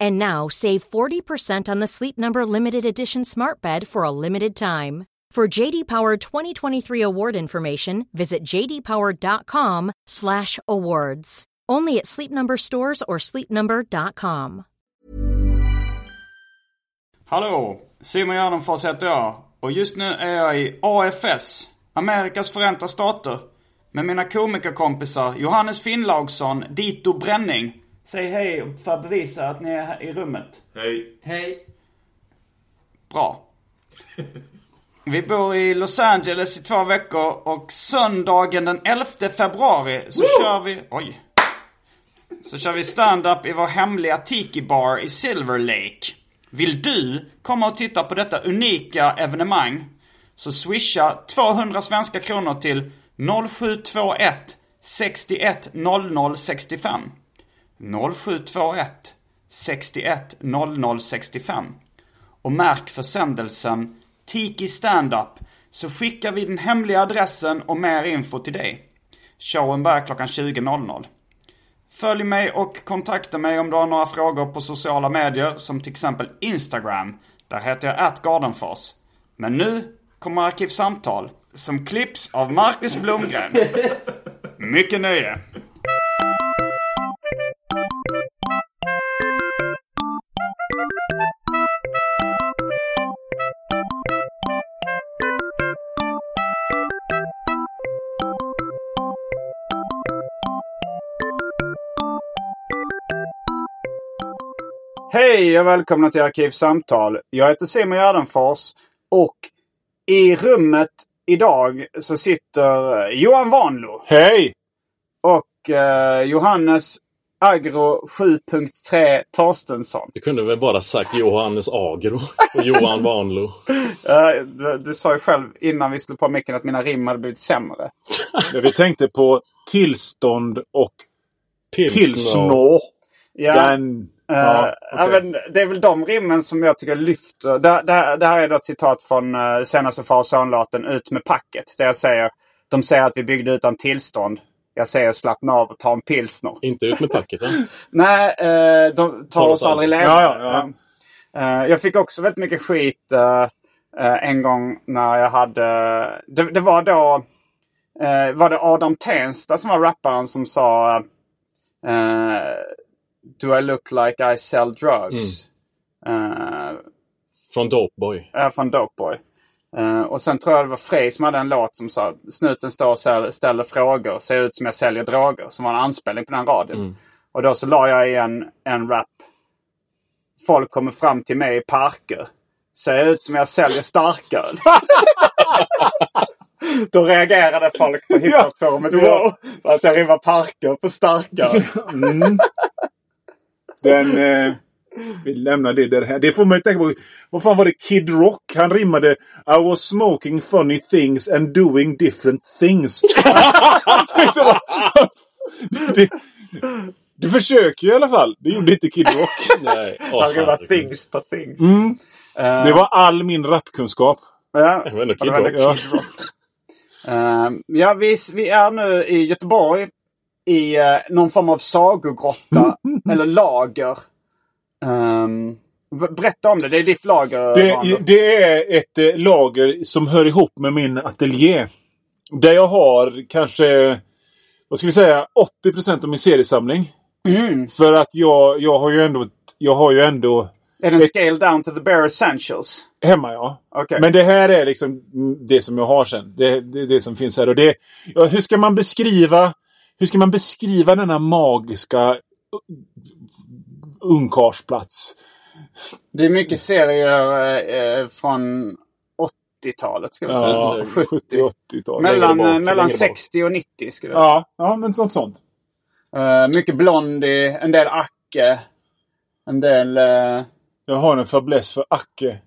And now save 40% on the Sleep Number limited edition Smart Bed for a limited time. For JD Power 2023 award information, visit jdpower.com/awards. Only at Sleep Number stores or sleepnumber.com. Hallå! Simon Gärdenfors heter jag. Och just nu är jag i AFS, Amerikas Förenta Stater. Med mina komikerkompisar Johannes Finnlaugsson, Dito Bränning. Säg hej för att bevisa att ni är här i rummet. Hej. Hej. Bra. Vi bor i Los Angeles i två veckor och söndagen den 11 februari så kör vi... Oj. Så kör vi stand-up i vår hemliga Tiki Bar i Silver Lake. Vill du komma och titta på detta unika evenemang så swisha 200 svenska kronor till 0721 61 00 65. 0721 61 00 65. Och märk försändelsen Tiki Standup så skickar vi den hemliga adressen och mer info till dig. Showen börjar klockan 20.00. Följ mig och kontakta mig om du har några frågor på sociala medier som till exempel Instagram. Där heter jag atgardenfors. Men nu kommer Arkivsamtal som klipps av Marcus Blomgren. Mycket nöje. Hej och välkomna till Arkivsamtal. Jag heter Simon Gärdenfors och i rummet idag så sitter Johan Vanlo Hej! och eh, Johannes Agro 7.3 Torstensson. Du kunde väl bara sagt Johannes Agro och Johan Vanlo. Eh, du, du sa ju själv innan vi slog på micken att mina rim hade blivit sämre. Vi tänkte på tillstånd och Pilsner. pilsner. Ja, Den... eh, Ja, ja, okej. men det är väl de rimmen som jag tycker lyfter. Det, det, det här är då ett citat från uh, senaste far och son-låten Ut med packet. Där jag säger, de säger att vi byggde utan tillstånd. Jag säger slappna av och ta en pilsner. Inte ut med packet? Nej, eh, de tar oss aldrig leva. Ja, ja, Eh, jag fick också väldigt mycket skit eh, eh, en gång när jag hade... Det, det var då... eh, var det Adam Tensta som var rapparen som sa... eh, Do I look like I sell drugs? Eh, Från Dopeboy. är från Dopeboy. Eh, och sen tror jag det var Frej som hade en låt som sa Snuten står och ställer frågor, ser ut som jag säljer droger. Som var en anspelning på den radion. Och då så la jag i en, en rap. Folk kommer fram till mig i parker. Ser ut som jag säljer starköl. då reagerade folk på hiphopforumet. Wow! För att jag rimmar parker på starköl. Mm. Den... Eh, vi lämnar det där. här. Det får man ju tänka på. Vad fan var det? Kid Rock? Han rimmade I was smoking funny things and doing different things. det, du försöker ju i alla fall. Det gjorde inte Kid Rock. Nej. Åh, Han herregud. things på things. Eh, Det var all min rapkunskap. Ja, Det var ändå Kid Rock. Ehm, ja, vi, vi är nu i Göteborg i eh, någon form av sagogrotta eller lager. V- berätta om det. Det är ditt lager. Det, det är ett eh, lager som hör ihop med min ateljé. Där jag har kanske, vad ska vi säga, 80% av min seriesamling. Mm. För att jag, jag har ju ändå, jag har ju ändå Är den scaled down to the bare essentials? Hemma ja. Okej. Men det här är liksom det som jag har sen. Det, det, det som finns här. Och det, ja, hur ska man beskriva hur ska man beskriva denna magiska ungkarlsplats? Det är mycket serier eh, från 80-talet ska vi säga. Ja, 70. 70-80-tal. Mellan, bak, eh, mellan längre bak. 60 och 90 skulle jag Ja, ja, men något sånt. Eh, mycket Blondie, en del Acke. En del... eh, Jag har en fäbless för Acke.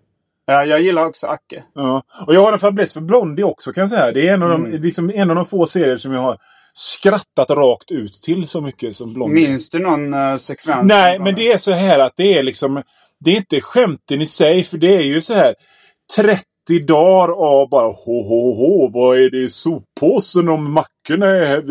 ja, jag gillar också Acke. Ja. Och jag har en fäbless för Blondie också kan jag säga. Det är en av, de, Mm. liksom, en av de få serier som jag har skrattat rakt ut till så mycket som Blondie. Minns du någon uh, sekvens? Nej, men det är så här att det är liksom... Det är inte skämten i sig, för det är ju så här 30 dagar av bara ho, ho, ho, vad är det i soppåsen om mackorna är...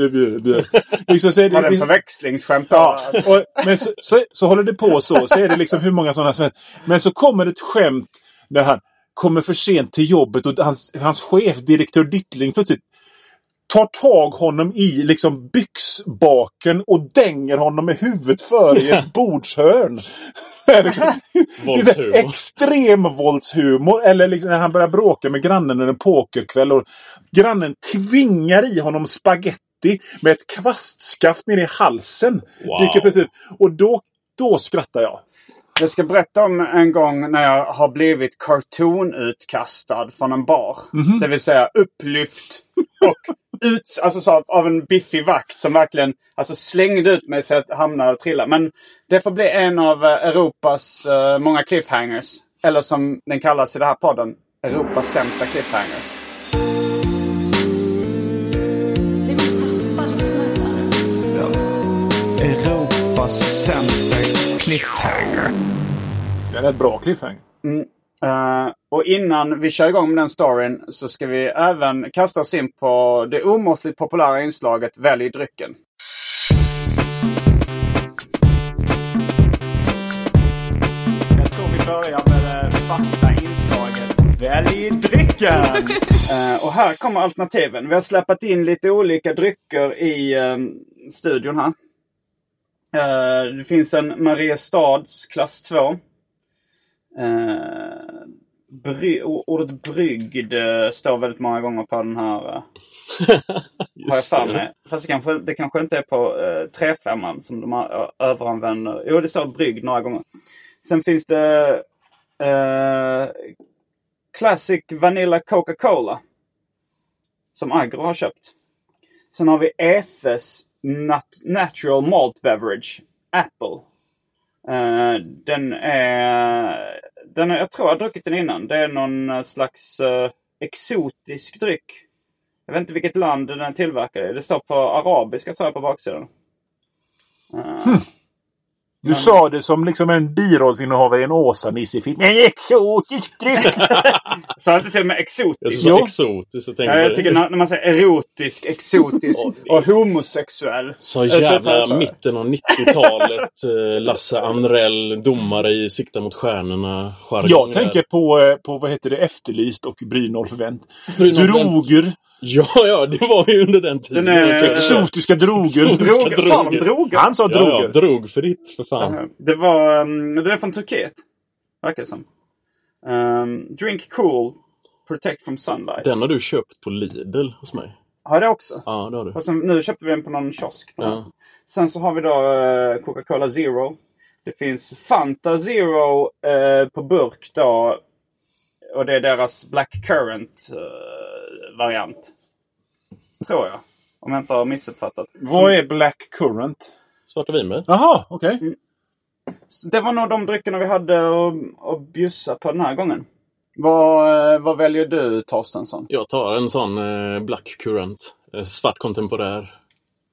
liksom, så är Var det en det, förväxlingsskämt? Ja, och, men så, så, så håller det på så. Så är det liksom hur många sådana som helst. Men så kommer ett skämt när han kommer för sent till jobbet och hans, hans chef, direktör Dittling, plötsligt tar tag honom i liksom byxbaken och dänger honom med huvudet för i ett bordshörn. Våldshumor. extrem våldshumor. Eller liksom när han börjar bråka med grannen under en pokerkväll och grannen tvingar i honom spaghetti med ett kvastskaft ner i halsen. Wow. Vilket precis, och då, då skrattar jag. Jag ska berätta om en gång när jag har blivit cartoon-utkastad från en bar. Mhm. Det vill säga upplyft och ut, alltså så av, av en biffig vakt som verkligen alltså slängde ut mig så att jag hamnade och trillade. Men det får bli en av eh, Europas eh, många cliffhangers. Eller som den kallas i den här podden, Europas sämsta cliffhanger. Europas sämsta cliffhanger. Det är ett bra cliffhanger. Eh, och innan vi kör igång med den storyn så ska vi även kasta oss in på det omåttligt populära inslaget Välj drycken. Jag tror vi börjar med det fasta inslaget Välj drycken! Eh, och här kommer alternativen. Vi har släppt in lite olika drycker i eh, studion här. Eh, det finns en Mariestads klass 2. Eh, bry, ordet brygd eh, står väldigt många gånger på den här. Har jag för det. mig. Fast det kanske, det kanske inte är på eh, 3-5 som de överanvänder. Jo, det står brygd några gånger. Sen finns det eh, Classic Vanilla Coca-Cola. Som Agro har köpt. Sen har vi EFES Nat- Natural Malt Beverage. Apple. Uh, den är... Den är, jag tror jag har druckit den innan. Det är någon eh, slags uh, exotisk dryck. Jag vet inte vilket land den är tillverkad i. Det står på arabiska tror jag på baksidan. Eh, hm. Du sa det som liksom en birollsinnehavare i en Åsa-Nisse-film. En exotisk dryck! Sa jag inte till och med Jag exotisk? sa Jo. exotiskt. Jag tänkte Ja, jag tycker när, när man säger erotisk, exotisk och homosexuell. Så jävla mitten av 90-talet. eh, Lasse Amrell, domare i Sikta mot stjärnorna. Jag tänker på, eh, på vad heter det, Efterlyst och Brynolf Wendt. Droger. Ja, ja, det var ju under den tiden. Den är- Jag kan- Exotiska droger. Exotiska Droger, sa de droger. droger? Han sa Ja, ja, droger. Fan. Det var... Um, det är från Turkiet. Verkar det som. Um, drink cool. Protect from sunlight. Den har du köpt på Lidl hos mig. Har jag det också? Ja, det har du. Fast nu köpte vi den på någon kiosk. På Ja. Sen så har vi då eh, Coca-Cola Zero. Det finns Fanta Zero eh, på burk då. Och det är deras Black Currant eh, variant. Tror jag. Om jag inte har missuppfattat. Vad är Black Currant? Svarta vinbär. Jaha, okej. Så det var nog de dryckerna vi hade att, att bjussa på den här gången. Vad, eh, vad väljer du Torstensson? Jag tar en sån eh, Black Currant. Eh, svart kontemporär.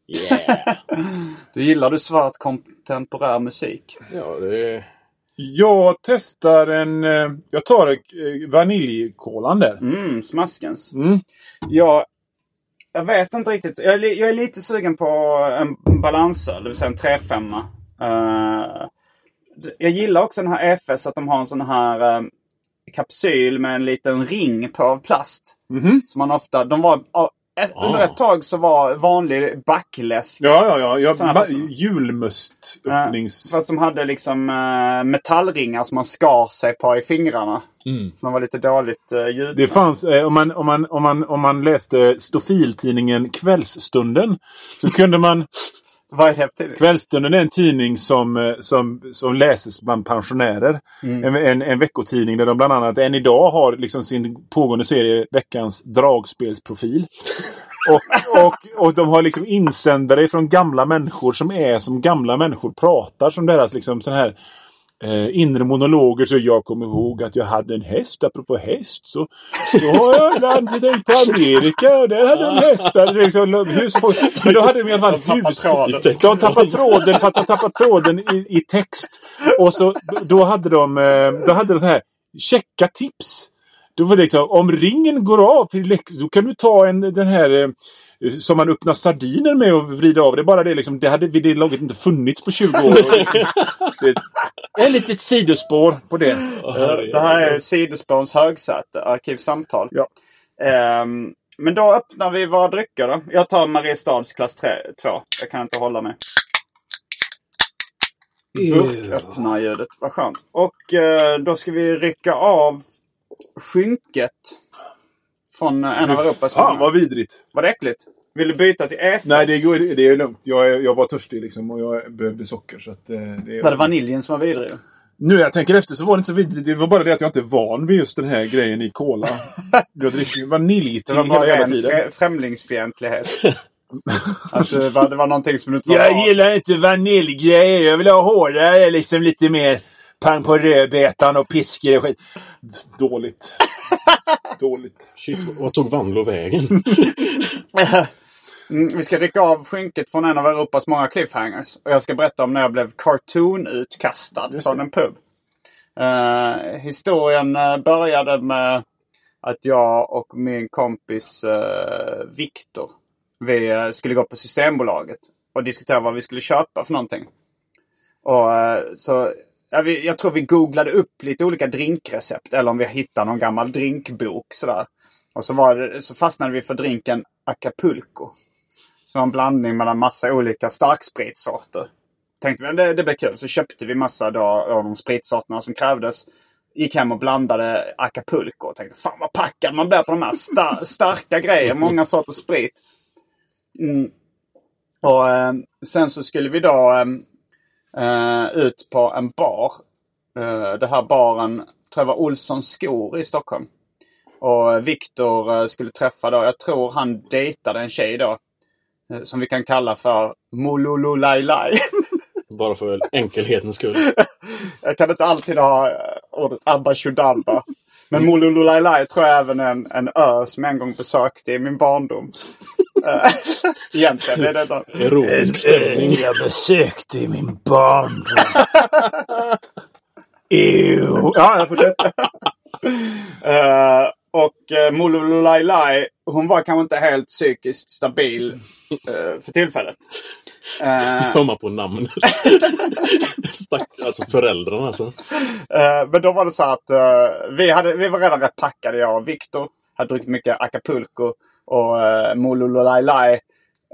Yeah! Du gillar du svart kontemporär musik? ja, det är... Jag testar en... Jag tar vaniljkolan där. Mm, smaskens. Mm. Jag, jag vet inte riktigt. Jag är, jag är lite sugen på en balansöl, det vill säga en 3-5. Uh, jag gillar också den här EFS, att de har en sån här eh, kapsyl med en liten ring på av plast. Mhm. Som man ofta, de var, ja, ett, Ah. under ett tag så var vanlig backläsk Ja, ja, ja. Jag, Såna ba- fast- Ja, de hade liksom eh, metallringar som man skar sig på i fingrarna. Mm. De var lite dåligt uh, ljud. Det fanns, eh, om, man, om, man, om, man, om man läste Stofiltidningen Kvällsstunden så kunde man... Vad är det för tidning? Kvällsstunden är en tidning som, eh, som, som läses bland pensionärer. En, en, en veckotidning där de bland annat än idag har liksom sin pågående serie Veckans dragspelsprofil. Och, och, och de har liksom insändare från gamla människor som är som gamla människor pratar. Som deras liksom sån här eh, inre monologer. Så jag kommer ihåg att jag hade en häst. Apropå häst så, så har jag landat ut på Amerika och där hade de hästar. Liksom, hur så, men då hade de i alla fall tappar hus- tråden. De tappade tråden för att de tappade tråden i, i text. Och så då hade de, eh, då hade de så här checka tips. Då var det liksom, om ringen går av, då kan du ta en, den här eh, som man öppnar sardiner med och vrida av. Det är bara det liksom, det hade vid det laget inte funnits på 20 år. Liksom, det, ett litet sidospår på det. Det här är Sidospåns högsäte, Arkivsamtal. Ja. Ehm, men då öppnar vi våra drycker då. Jag tar Mariestads klass 2. Jag kan inte hålla mig. Burköppnarljudet, vad skönt. Och eh, då ska vi rycka av skynket. Från eh, en av Europas Fan vad vidrigt. Var det äckligt? Vill du byta till EFS? Nej, det, går, det är lugnt. Jag, är- jag var törstig liksom och jag behövde socker. Så att, eh, det, Var det vaniljen som var vidrig? Nu när jag tänker efter så var det inte så vidrigt. Det var bara det att jag inte är van vid just den här grejen i cola. jag dricker vanilj Det till hela, hela en tiden. frä- främlingsfientlighet. att det var, det var någonting som du inte var Jag van- gillar inte vaniljgrejer. Jag vill ha hårdare, liksom lite mer pang på rödbetan och piskor och skit. Dåligt. Dåligt. Shit, vad tog Vanlo vägen? Mm, vi ska rycka av skynket från en av Europas många cliffhangers. Och jag ska berätta om när jag blev cartoon-utkastad från en pub. Eh, historien eh, började med att jag och min kompis uh, Viktor vi skulle gå på Systembolaget och diskutera vad vi skulle köpa för någonting. Och så jag tror vi googlade upp lite olika drinkrecept eller om vi hittade någon gammal drinkbok sådär. Och så, var det, så fastnade vi för drinken Acapulco. Som var en blandning mellan massa olika starkspritsorter. Tänkte vi det, det blir kul. Så köpte vi massa då, av de spritsorterna som krävdes. Gick hem och blandade Acapulco. Och tänkte fan vad packad man blir på de här sta- starka grejer. Många sorters sprit. Mm. Och eh, sen så skulle vi då eh, eh, ut på en bar. Eh, det här baren tror jag var Olssons skor i Stockholm. Och Viktor eh, skulle träffa då, jag tror han dejtade en tjej då. eh, Som vi kan kalla för Molololailai. Bara för enkelhetens skull. jag kan inte alltid ha eh, ordet Abba Shudabba. Men Molololailai tror jag även är en, en ö som jag en gång besökte i min barndom. Eh, Egentligen är det då. Erotisk stämning. jag besökte i min barndom. Ew. Ja, jag fortsätter. Eh, och uh, Molololailai, hon var kanske inte helt psykiskt stabil eh, för tillfället. Eh, Hör man på namnet. Stack, alltså föräldrarna alltså. Eh, men då var det så att eh, vi, hade, vi var redan rätt packade. Jag och Viktor hade druckit mycket Acapulco. Och uh, Molololailai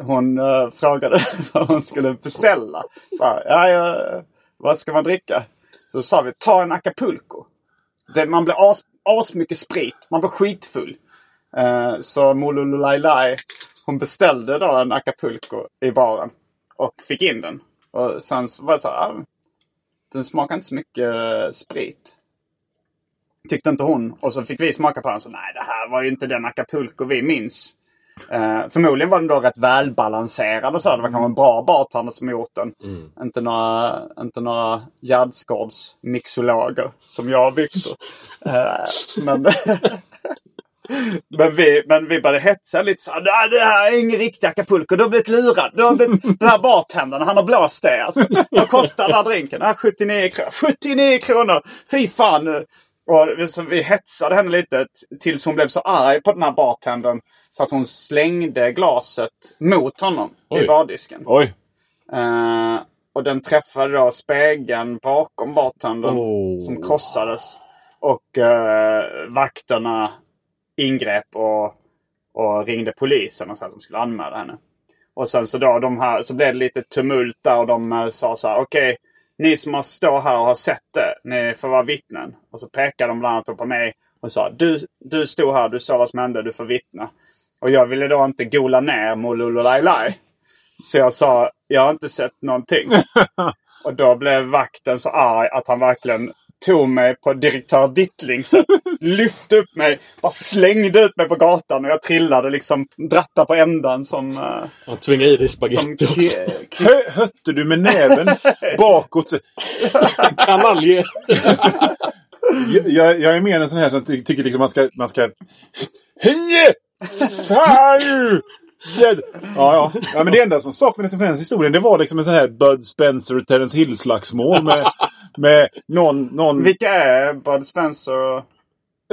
hon uh, frågade vad hon skulle beställa. Så ja, vad ska man dricka? Så sa vi, ta en Acapulco. Det, man blir as, as mycket sprit. Man blir skitfull. Så Molololailai hon beställde då en Acapulco i baren. Och fick in den. Och sen så var det så här, ah, den smakar inte så mycket eh, sprit. Tyckte inte hon. Och så fick vi smaka på den. Så nej, det här var ju inte den Acapulco vi minns. Eh, förmodligen var den då rätt välbalanserad och så. Det var kanske en bra bartender som gjort den. Inte några, inte några gärdsgårdsmixologer som jag och Viktor. Eh, men, men, vi, men vi började hetsa lite. Så, "Nej, det här är ingen riktig Acapulco. Du har blivit lurad. Du har blivit, den här bartendern, han har blåst det. Alltså. Vad kostar den här drinken? Ah, 79 kronor. 79 kronor! Fy fan! Och vi- så vi hetsade henne lite tills hon blev så arg på den här bartendern. Så att hon slängde glaset mot honom i Oj. bardisken. Oj. Eh, och den träffade då spegeln bakom bartendern Oh. som krossades. Och eh, vakterna ingrep och, och ringde polisen och sa att de skulle anmäla henne. Och sen så då de här, så blev det lite tumult där och de eh, sa så här okej ni som har står här och har sett det, ni får vara vittnen. Och så pekade de bland annat på mig och sa du, du stod här, du såg vad som hände, du får vittna. Och jag ville då inte gola ner Molololajlaj. Så jag sa, jag har inte sett någonting. och då blev vakten så arg att han verkligen tog mig på direktör Dittling sätt. lyfte upp mig, bara slängde ut mig på gatan och jag trillade liksom dratta på ändan som... Uh, Han tvingade i dig som spagetti också. Hö, hötte du med näven bakåt? Kanalje! Jag, jag, jag är mer en sån här som ty- tycker liksom man ska... Man ska... Hej! Fan! Ja, ja. ja, men det enda som saknades i den här historien det var liksom en sån här Bud Spencer och Terence Hill-slagsmål med, med någon... någon vilka är Bud Spencer och...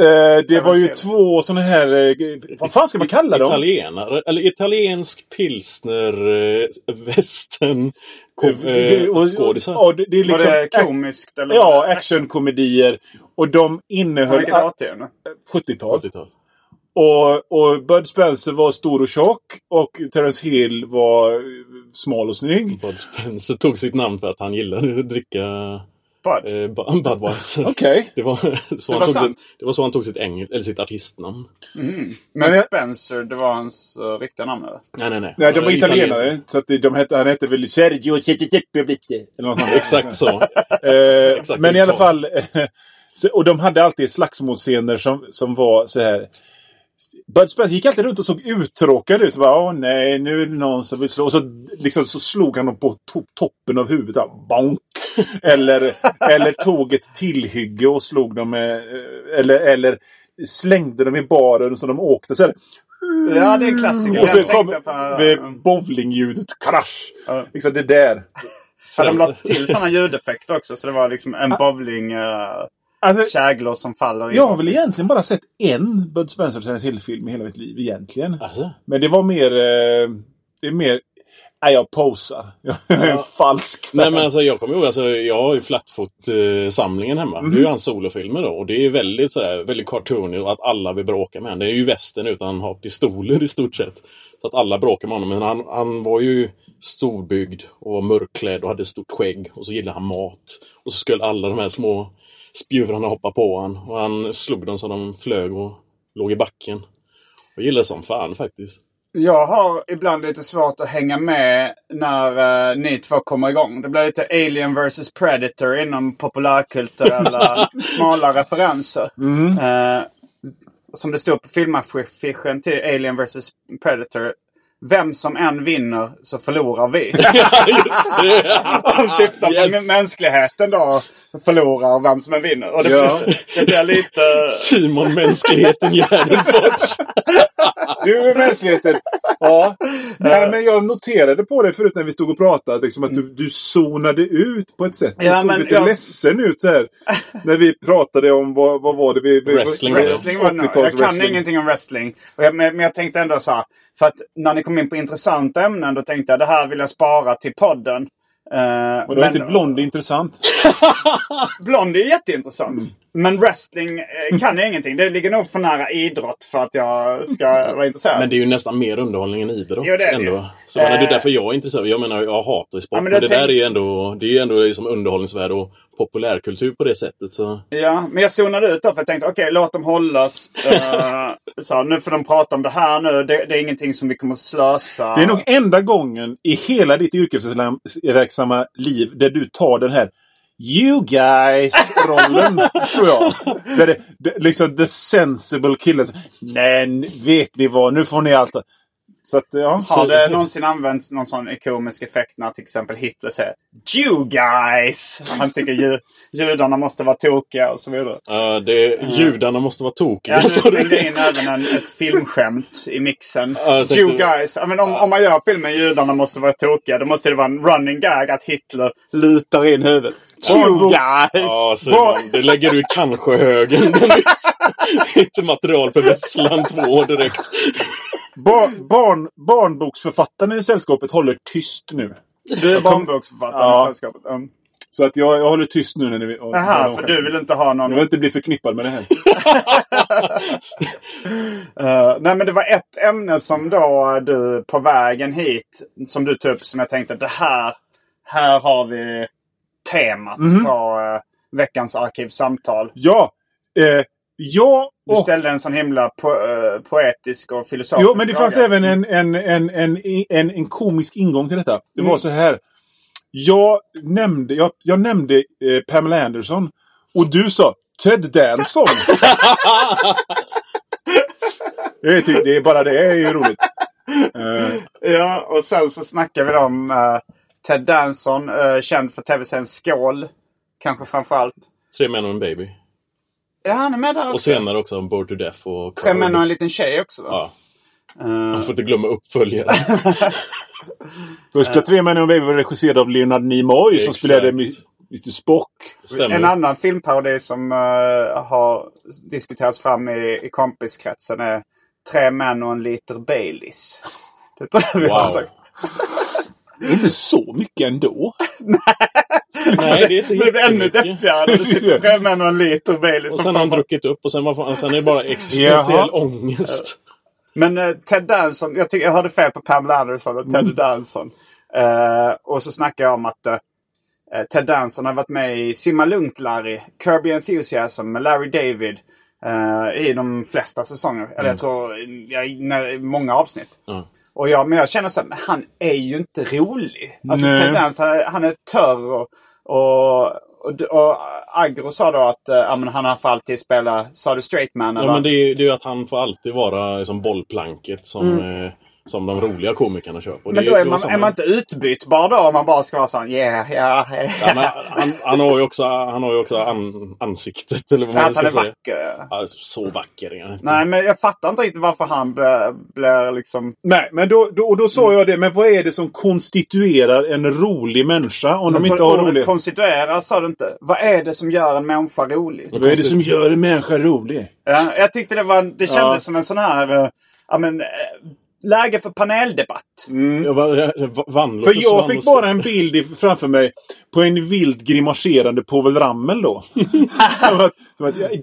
eh, det var ju två såna här... Eh, vad fan ska man kalla dem? Italienare, eller italiensk pilsner, eh, västern, eh, och- skådisar. och det, det är Var liksom, det komiskt eller? Ja, var actionkomedier. Och de innehöll... Vilket årtionde? 70-tal. 80-tal. Och, och Bud Spencer var stor och tjock och Terence Hill var eh, smal och snygg. Bud Spencer tog sitt namn för att han gillade att dricka Bud? eh, Bu- Budweiser. Okej. Det, var, så var han tog sitt, det var så han tog sitt, engel, eller sitt artistnamn. Men Men Spencer, det var hans uh, riktiga namn eller? Nej, nej, nej. Nej, de var är italienare. Så att de hette, han hette väl Sergio Ciccipiblite. Eller något sånt. Exakt så. Eh, Exakt men i alla fall. och de hade alltid slagsmålscener som, som var så här. Bud Spencer gick alltid runt och såg uttråkad ut. Så bara, Åh nej, nu är det någon som vill slå. Och så, liksom, så slog han dem på to toppen av huvudet. Här, bonk! eller, eller tog ett tillhygge och slog dem med... eh, Eller, eller slängde dem i baren så de åkte. Så här, Ja, det är en klassiker. och Jag kom på... bowlingljudet. Krasch! Ja. Liksom det där. För de la till sådana ljudeffekter också. Så det var liksom en bowling... Uh, Alltså, käglor som faller i. jag har väl egentligen bara sett en Bud Spencer och Terence Hill-film i hela mitt liv egentligen. Alltså, Men det var mer... Eh, det är mer... Nej, jag posar. Jag är en falsk fan. nej men alltså jag kommer ihåg, alltså, jag har ju Flatfoot-samlingen hemma. Det är ju hans solofilmer då. Och det är väldigt sådär, väldigt cartoony och att alla vill bråka med honom. Det är ju västern utan han har pistoler i stort sett. Så att alla bråkar med honom. Men han, han var ju storbyggd och var mörkklädd och hade stort skägg. Och så gillade han mat. Och så skulle alla de här små spjurarna hoppa på honom. Och han slog dem så de flög och låg i backen. Jag gillade det som fan faktiskt. Jag har ibland lite svårt att hänga med när uh, ni två kommer igång. Det blir lite Alien vs Predator inom populärkulturella smala referenser. Eh, som det stod på filmaffischen till Alien vs Predator. Vem som än vinner så förlorar vi. Just det! De syftar på Yes. mänskligheten då. Förlorar och vem som än vinner. Och det, Ja. det blir lite... Simon Mänskligheten Gärdenfors. Du är mänskligheten. Ja. Nej, men jag noterade på det förut när vi stod och pratade. Liksom, att du, du zonade ut på ett sätt. Du Ja, såg men lite jag- ledsen ut så här. När vi pratade om vad, vad var det vi... vi Wrestling. Wrestling var det. 80-tals Jag kan wrestling. ingenting om wrestling. Och jag, men, men jag tänkte ändå så här. För att när ni kom in på intressanta ämnen då tänkte jag det här vill jag spara till podden. Uh, Och då är inte Blondie intressant. Blondie är jätteintressant. Mm. Men wrestling eh, kan jag ingenting. Det ligger nog för nära idrott för att jag ska vara intresserad. Men det är ju nästan mer underhållning än idrott. Jo, det är det ändå. Så jag menar, det är Eh. därför jag är intresserad. Jag menar, jag hatar ju sport. Ja, men men det tänk- där är ju ändå, det är ju ändå liksom underhållningsvärde och populärkultur på det sättet. Så. Ja, men jag zonade ut då för jag tänkte okej, låt dem hållas. Uh, så nu får de prata om det här nu. Det, det är ingenting som vi kommer att slösa. Det är nog enda gången i hela ditt yrkesverksamma liv där du tar den här You guys-rollen, tror jag. Där det, det, liksom the sensible killen. Men vet ni vad, nu får ni allt. Så att, ja. Har det någonsin använts någon sån komisk effekt när till exempel Hitler säger You guys! Han tycker ju, judarna måste vara tokiga och så vidare. Uh, det, Judarna måste vara tokiga. Ja, du. slängde in även en, ett filmskämt i mixen. Tänkte- you guys! Ja, men om, om man gör filmen Judarna måste vara tokiga då måste det vara en running gag att Hitler lutar in huvudet. Guys! Ja, Simon. Det lägger du i kanske-högen. Inte material för Vesslan 2 direkt. Ba, barn, barnboksförfattaren i sällskapet håller tyst nu. Du är barnboksförfattare Ja. i sällskapet. Mm. Så att jag, jag håller tyst nu när vi... och- Jaha, för du vill inte ha någon... Jag vill inte bli förknippad med det här. Eh, nej men det var ett ämne som då du på vägen hit som du tog upp som jag tänkte det här, här har vi temat Mhm. på eh, veckans arkivsamtal. Ja. Eh, ja Du och... ställde en sån himla po eh, poetisk och filosofisk Jo, men det fanns fråga. även en, en, en, en, en, en komisk ingång till detta. Det var Mm. så här. Jag nämnde, jag, jag nämnde eh, Pamela Anderson. Och du sa Ted Danson. det, är, det är bara det är ju roligt. Eh, Ja, och sen så snackar vi om eh, Ted Danson, eh, känd för tv-serien Skål. Kanske framförallt. Tre män och en baby. Ja, han är med där också. Och senare också en Bored to Death och Tre män och en liten tjej också va? Ja. Eh, Man får inte glömma uppföljaren. första Tre män och en baby var regisserad av Leonard Nimoy som spelade Mr Spock. Stämmer. En annan filmparodi som eh, har diskuterats fram i, i kompiskretsen är Tre män och en liter Baileys. Det tror jag vi har Wow. sagt. Det är inte så mycket ändå. Nej, det är inte Men det blir ännu deppigare när det sitter och en liter Baileys. Och sen har han druckit upp och sen, var sen är det bara existentiell ångest. Men eh, Ted Danson, jag, jag hörde fel på Pamela Anderson och Ted Danson. Eh, och så snackade jag om att eh, Ted Danson har varit med i Simma Lugnt Larry, Kirby Enthusiasm med Larry David. I de flesta säsonger. Eller jag tror ja, i många avsnitt. Ja. Och jag, men jag känner så här, men han är ju inte rolig. Alltså Nej. Danson, han är- han är törr och, och, och, och Agro sa då att ja, men han har för alltid spela, sa du straight man? Ja, eller? men det är ju att han får alltid vara som bollplanket som, eh, som de roliga komikerna kör på. Mm. Men då är man, är man inte utbytbar då om man bara ska vara sån yeah, yeah, Ja, yeah. men han, han har ju också, han har ju också an, ansiktet, eller vad man Att ska säga. vacker. Ja, så vacker. Nej, men jag fattar inte riktigt varför han blir, liksom... Nej, men då, då, och då sa jag det. Men vad är det som konstituerar en rolig människa om de inte har Ordet rolig? Konstituera sa du inte. Vad är det som gör en människa rolig? Vad är det som gör en människa rolig? Ja, jag tyckte det, var, det kändes Ja. som en sån här... eh, Ja, men, eh, läge för paneldebatt. Jag var, vann, För jag fick bara en bild i- framför mig på en vilt grimaserande Povel Ramel då.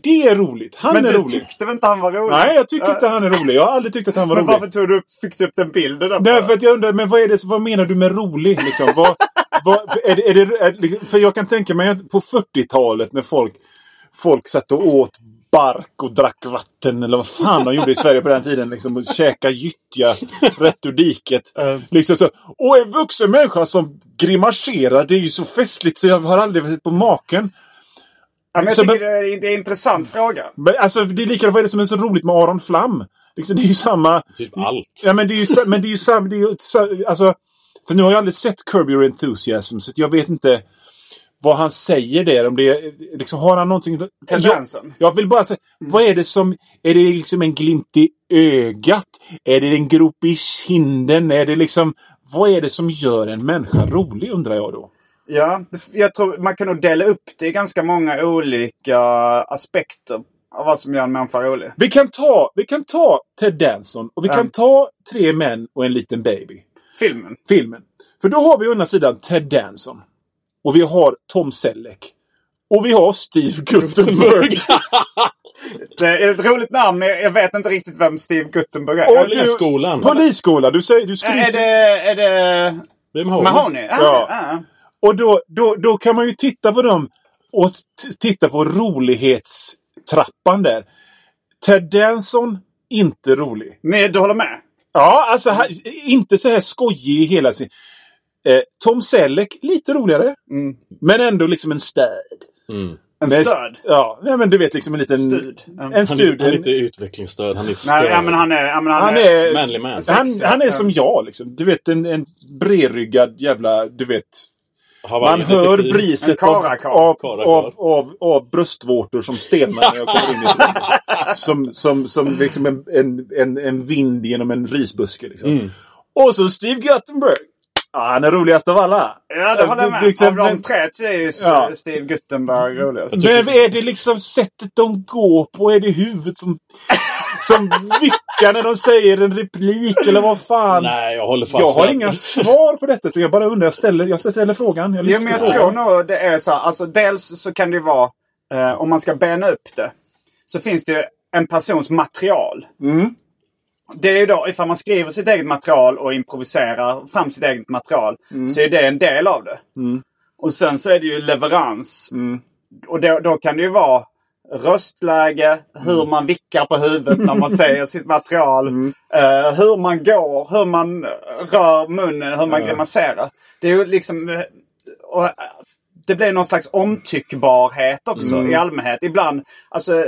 Det är roligt. Han Men är du rolig. tyckte väl inte han var rolig? Nej, jag tycker inte han är rolig. Jag har aldrig tyckt att han var Men rolig. varför tog du upp, fick du upp den bilden? Därför att jag undrar, men vad, är det, vad menar du med rolig? Liksom? Vad, vad, är det, är det, är, liksom- för jag kan tänka mig att på 40-talet när folk, folk satt och åt bark och drack vatten eller vad fan de gjorde i Sverige på den tiden. Liksom, och käka gyttja rätt ur diket. Liksom så, och en vuxen människa som grimaserar, det är ju så festligt så jag har aldrig sett på maken. ja, men jag så- tycker det är, det är en intressant fråga. Men, alltså, det är lika vad är det som är så roligt med Aron Flam? Liksom, det är ju samma... Typ allt. Ja men det är ju, men det är ju samma... Det är ju, sa- alltså, för nu har jag aldrig sett Curb Your Enthusiasm så jag vet inte vad han säger där. Om det är, liksom, har han någonting... Tendensen. Jag, jag vill bara säga, vad är det som... Är det liksom en glimt i ögat? Är det en grop i kinden? Är det liksom... Vad är det som gör en människa rolig undrar jag då? Ja, jag tror man kan nog dela upp det i ganska många olika aspekter av vad som gör en människa rolig. Vi kan ta, vi kan ta Ted Danson och vi Ja. kan ta Tre män och en liten baby. Filmen. filmen. För då har vi å ena sidan Ted Danson. Och vi har Tom Selleck. Och vi har Steve Guttenberg. Det är ett roligt namn, jag vet inte riktigt vem Steve Guttenberg är. Polisskolan. Polisskola. Du säger, du är det, är det Det är Mahoney. Mahoney? Ah, Ja. ah. Och då, då, då kan man ju titta på dem och titta på rolighetstrappan där. Ted Danson, inte rolig. Men du håller med? Ja, alltså inte så här skojig i hela sin... Eh, Tom Selleck, lite roligare. Mm. Men ändå liksom en stöd. Mm. En stöd? Ja, nej, men du vet liksom en liten... Stud. En är, stud. han är inte utvecklingsstöd, han är stöd. Nej, men han är... Han, Han är. Manly man. Han, han är som jag liksom. Du vet en, en bredryggad jävla, du vet. Hawaii Man hör 94. briset En av, av, av, av, av bröstvårtor som stelnar när jag kommer in i. Som, som, som liksom en, en, en, en vind genom en risbuske. Liksom. Mm. Och så Steve Guttenberg. Ja, han är roligast av alla. ja, det håller jag med. Liksom, Av de men- tre så är ju Ja. Steve Guttenberg roligast. Men är det liksom sättet de går på? Är det huvudet som, som vickar när de säger en replik? Eller vad fan? Nej, jag håller fast Jag har inga svar på detta. Jag bara undrar. Jag ställer, jag ställer frågan. Jag Jo, men jag tror nog det är så här. Alltså dels så kan det ju vara, eh, om man ska bena upp det, så finns det ju en persons material. Mm. Det är ju då, ifall man skriver sitt eget material och improviserar fram sitt eget material, så är det en del av det. Mm. Och sen så är det ju leverans. Mm. Och då, då kan det ju vara röstläge, hur Mm. man vickar på huvudet när man säger sitt material. eh, hur man går, hur man rör munnen, hur man Ja. grimaserar. Det är ju liksom... eh, Och, det blir någon slags omtyckbarhet också Mm. i allmänhet. Ibland, alltså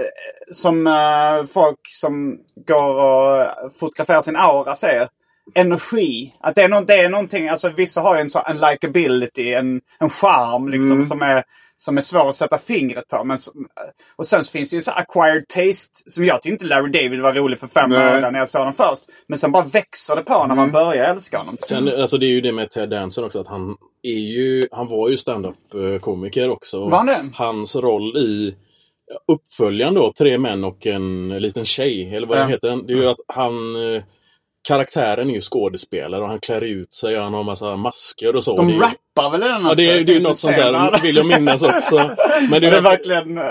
som eh, folk som går och fotograferar sin aura säger. Energi. Att det är, no det är någonting, alltså vissa har ju en, så, en likability, en, en charm liksom Mm. som är som är svår att sätta fingret på. Men som, och sen finns det ju så acquired taste som jag tyckte inte Larry David var rolig för fem Nej. år sedan när jag såg den först. Men sen bara växer det på när man börjar älska honom. Sen, alltså det är ju det med Ted Danson också att han är ju, han var ju stand-up-komiker också. Var han det? Hans roll i uppföljaren då, Tre män och en liten tjej, eller vad Ja. det heter den, det är ju att han eh, Karaktären är ju skådespelare och han klär ut sig och han har massa masker och så. De är ju, rappar väl i den Ja, det är, det är något sånt där, vill jag minnas också. Men det det är är verkligen eh,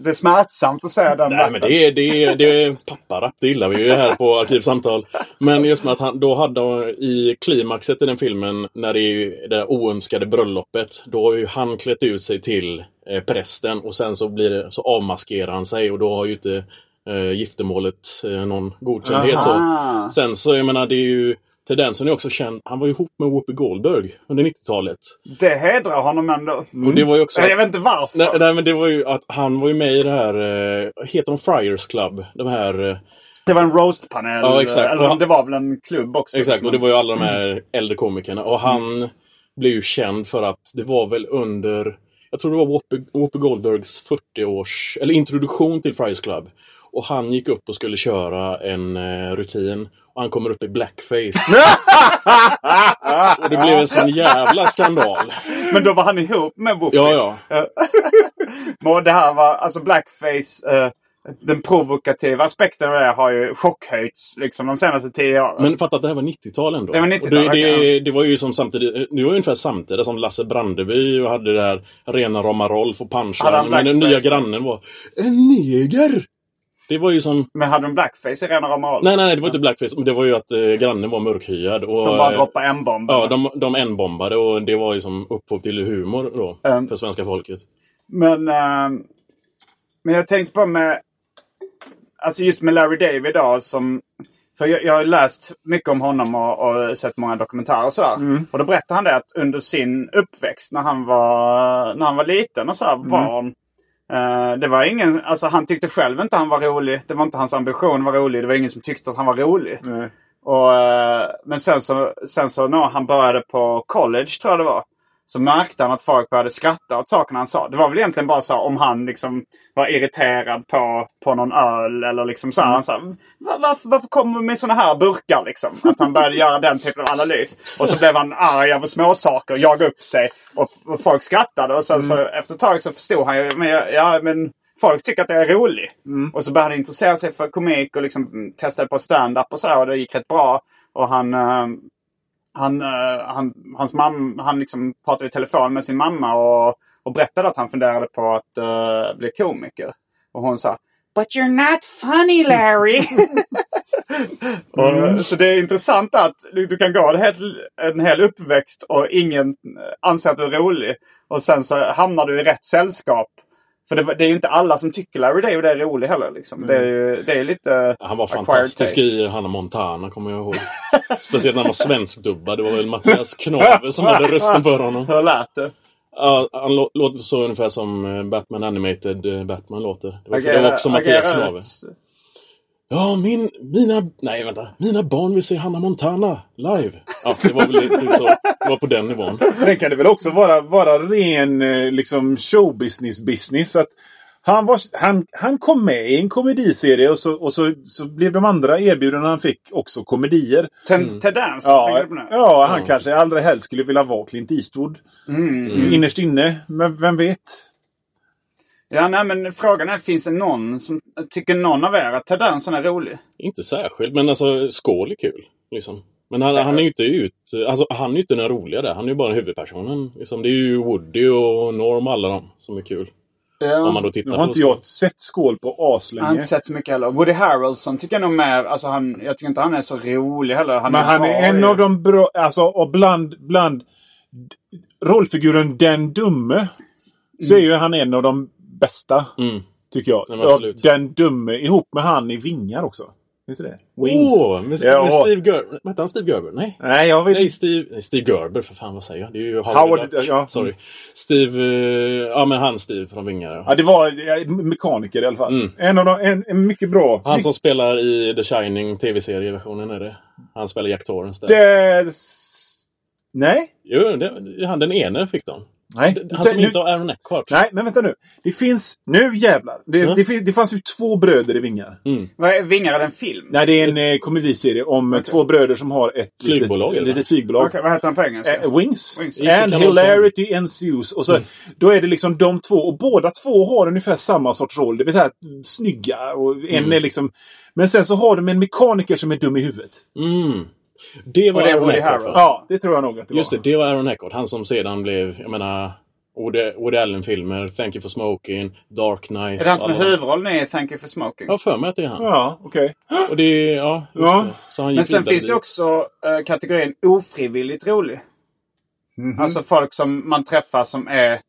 det är smärtsamt att se den Nej men det är, det är, det är papparapp, det gillar vi ju här på Arkivsamtal. Men just med att han, då hade han i klimaxet i den filmen, när det är det oönskade bröllopet, då har ju han klätt ut sig till eh, prästen och sen så blir det, så avmaskerar han sig och då har ju inte eh, giftermålet eh, någon godkändhet. Så. Sen så, jag menar, det är ju Ted Danson är också känd, han var ju ihop med Whoopi Goldberg under 90-talet. Det hedrar honom ändå. Och det var ju också... Jag vet inte varför. Nej, nej men det var ju att han var ju med i det här, eh, heter de Friars Club? De här... Eh, Det var en roastpanel. Ja, exakt. Eller Och- det var väl en klubb också. exakt, liksom. och det var ju alla de här äldre komikerna. Och han blev ju känd för att det var väl under, jag tror det var Whoopi, Whoopi Goldbergs 40-års, eller introduktion till Friars Club. Och han gick upp och skulle köra en eh, rutin. Och han kommer upp i blackface. och det blev en sån jävla skandal. Men då var han ihop med Whoopi. Ja, ja. Men det här var, alltså blackface, eh, den provokativa aspekten av det har ju chockhöjts liksom de senaste tio åren. Men fatta att det här var 90-tal ändå. Det var Och 90-tal, det, det, det var ju som samtidigt, det var ungefär samtidigt som Lasse Brandeby och hade det där rena rama Rolf och punchline. Men den nya grannen var En neger! Det var ju som... Men hade de blackface i rena rama? Nej, nej, det var inte blackface. Det var ju att eh, grannen var mörkhyad. Och, De bara droppade en bomb. Ja, de, de en-bombade och det var ju som upphov till humor då. Mm. För svenska folket. Men, ehm, men jag tänkte på med, alltså just med Larry David då som, för jag, jag har läst mycket om honom och, och sett många dokumentärer och sådär. Och då berättade han det att under sin uppväxt när han var, när han var liten och sådär, barn. Eh, det var ingen, alltså han tyckte själv inte han var rolig. Det var inte hans ambition att vara rolig. Det var ingen som tyckte att han var rolig. Nej. Och, eh, men sen så, sen så när han började på college, tror jag det var. Så märkte han att folk började skratta åt sakerna han sa. Det var väl egentligen bara så om han liksom var irriterad på, på någon öl eller liksom så. här. Han sa, "Va- varför, varför kommer du med såna här burkar liksom? Att han började göra den typen av analys. Och så blev han arg över småsaker, jagade upp sig. Och, och folk skrattade. Och sen så efter ett tag så förstod han ju, men, ja, men folk tycker att jag är rolig. Och så började han intressera sig för komik och liksom mm, testade på stand-up och sådär. Och det gick rätt bra. Och han, eh, han, eh, han, hans mamma, han liksom pratade i telefon med sin mamma och, och berättade att han funderade på att eh, bli komiker. Och hon sa But you're not funny Larry! och, så det är intressant att du, du kan gå en hel, en hel uppväxt och ingen eh, anser att du är rolig. Och sen så hamnar du i rätt sällskap. För det, det är ju inte alla som tycker Larry David är rolig heller. Liksom. Det är ju det är lite Han var fantastisk taste. i Hanna Montana, kommer jag ihåg. Speciellt när han var svenskdubbad. Det var väl Mattias Knave som hade rösten för honom. Hur lät det? Ja, han lå- låter så ungefär som eh, Batman Animated eh, Batman låter. Det var, det Agera- var också Mattias agera Knave. Ja, min, mina... Nej, vänta. Mina barn vill se Hanna Montana live. Ja, det var väl lite så. Det var på den nivån. Sen kan det väl också vara, vara ren eh, liksom showbusiness business. Att han, var, han, han kom med i en komediserie och, så, och så, så blev de andra erbjudanden han fick också komedier. Ted Dance, tänker Ja, du på nu? ja, han Ja. kanske allra helst skulle vilja vara Clint Eastwood. Mm. Innerst inne. Men vem vet? Ja, nej, men frågan är, finns det någon som... Tycker någon av er att Ted Danson är rolig? Inte särskilt, men alltså skål är kul. Liksom. Men han, han är ju inte ut... Alltså, han är inte den roliga där. Han är ju bara huvudpersonen. Liksom, det är ju Woody och Norm och alla de som är kul. Om man då tittar Nu har på inte jag sett skål på Jag har aslänge. inte sett så mycket heller. Woody Harrelson tycker jag nog mer... Alltså han, jag tycker inte han är så rolig heller. Han Men han bra är en ju. av de bra, alltså och bland, bland rollfiguren Den Dumme. Så är ju han en av de bästa. Mm. Tycker jag. Ja, men. Och Den Dumme ihop med han i Vingar också. Finns det det? Wings. Åh! med, Ja. med Steve Gerber. Hette han? Steve Gerber? Nej. Nej, jag vet Nej, Steve, nej, Steve Gerber för fan vad säger jag? Det är ju Howard, Howard, ja. Sorry. Steve... eh, ja men han Steve från Vingar. ja. Ja, det var ja, mekaniker i alla fall. Mm. En av de, en, en mycket bra. Han som spelar i The Shining tv-serieversionen är det. Han spelar Jack Torrance där. S- Nej? Jo, det, han den ene fick de. Nej. Han som Nu- inte har Aaron Eckhart. Nej, men vänta nu. Det finns... Nu jävlar. Det, Ja. det, fin- det fanns ju två bröder i Vingar. Mm. Vad är Vingar? Är en film? Nej, det är en eh, komediserie om eh, två bröder som har ett Flygbolag, litet, litet flygbolag. Okej, vad heter han på engelska? Eh, Wings. Wings. And hilarity ensues. Och så, Mm. Då är det liksom de två. Och båda två har ungefär samma sorts roll. Det vill säga snygga. Och en Mm. är liksom... Men sen så har de en mekaniker som är dum i huvudet. Mm. Det var Och det är Aaron Woody. Ja, det tror jag nog att det Just det, var. det var Aaron Eckhart. Han som sedan blev, jag menar, Woody, Woody Allen-filmer, Thank You For Smoking, Dark Knight. Är det han som är huvudrollen i Thank You For Smoking? Jag har för mig att det är han. Ja, okej. Och det är, ja, Ja. det. Så han Men sen finns det också eh, kategorin ofrivilligt rolig. Mhm. Alltså folk som man träffar som är,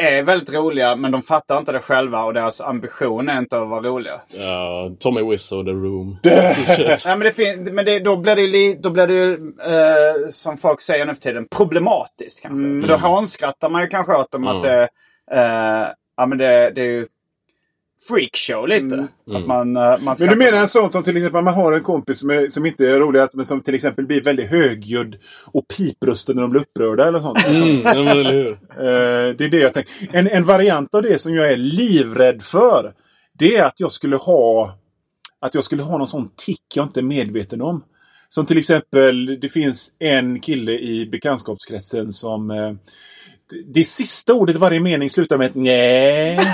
är väldigt roliga men de fattar inte det själva och deras ambition är inte att vara roliga. Ja, Tommy Wiseau, The Room. Nej, men det men det, då blir det ju, då blir det ju eh, som folk säger nu för tiden, problematiskt kanske. För då hånskrattar man ju kanske åt dem att det, eh, ja, men det, det är ju freakshow lite. Att man, eh, man Men du menar en sån som till exempel man har en kompis som, är, som inte är rolig, men som till exempel blir väldigt högljudd och piprösten när de blir upprörda eller sånt. Mm, ja, men eller hur? Eh, det är det jag tänker. En, en variant av det som jag är livrädd för. Det är att jag skulle ha att jag skulle ha någon sån tick jag inte är medveten om. Som till exempel, det finns en kille i bekantskapskretsen som eh, det- det sista ordet i varje mening slutar med ett nej.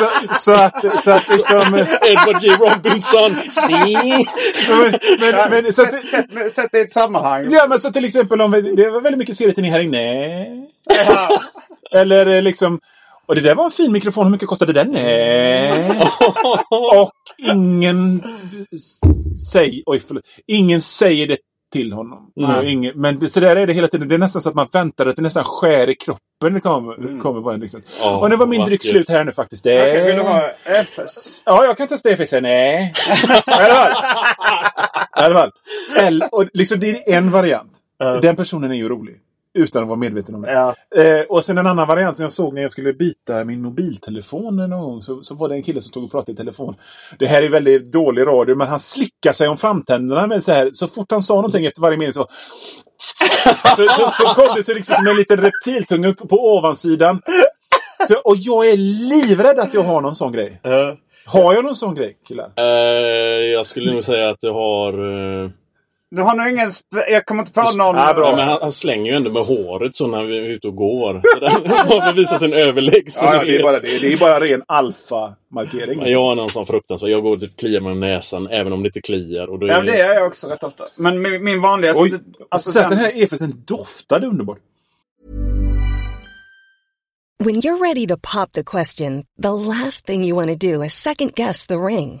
så, så, så att, så att liksom... eh, Edward G. Robinson. See? Men, men, men, så att, Sätt, sätt, sätt det i ett sammanhang. Ja, men så till exempel om det var väldigt mycket serietidning här inne. Eller eh, liksom... Och det där var en fin mikrofon. Hur mycket kostade den? Nej. Och ingen säger... Oj, förlåt. Ingen säger det till honom. Mm. Ingen, men det, så där är det hela tiden. Det är nästan så att man väntar att det nästan skär i kroppen. Det kommer, kommer på en liksom. Ja, och nu var min dryck slut här nu faktiskt. Det... Okej, vill du ha FS? Ja, jag kan testa FS. Nej. I alla fall. I alla fall. Eller, och liksom, det är en variant. Den personen är ju rolig. Utan att vara medveten om det. Ja. Eh, och sen en annan variant som jag såg när jag skulle byta min mobiltelefon någon gång. Så, så var det en kille som tog och pratade i telefon. Det här är väldigt dålig radio men han slickade sig om framtänderna. Men så, här, så fort han sa någonting efter varje mening så... så, så, så kom det sig liksom som en liten reptiltunga upp på ovansidan. Så, och jag är livrädd att jag har någon sån grej. Har jag någon sån grej killar? Eh, jag skulle nog säga att du har... eh, Du har nog ingen... Jag kommer inte på någon... Ah, bra. Ja, men han, han slänger ju ändå med håret så när vi är ute och går. Får visa sin överlägsenhet. Ja, ja, det, är bara, det, det är bara ren alfa-markering. Men Jag har någon sån fruktansvärd. Jag går och kliar mig om näsan även om det inte kliar. Och då är Ja, det är jag också rätt ofta. Men min, min vanligaste... Oj, alltså, så att den den- här EFSen doftade underbart. When you're ready to pop the question, the last thing you want to do is second guess the ring.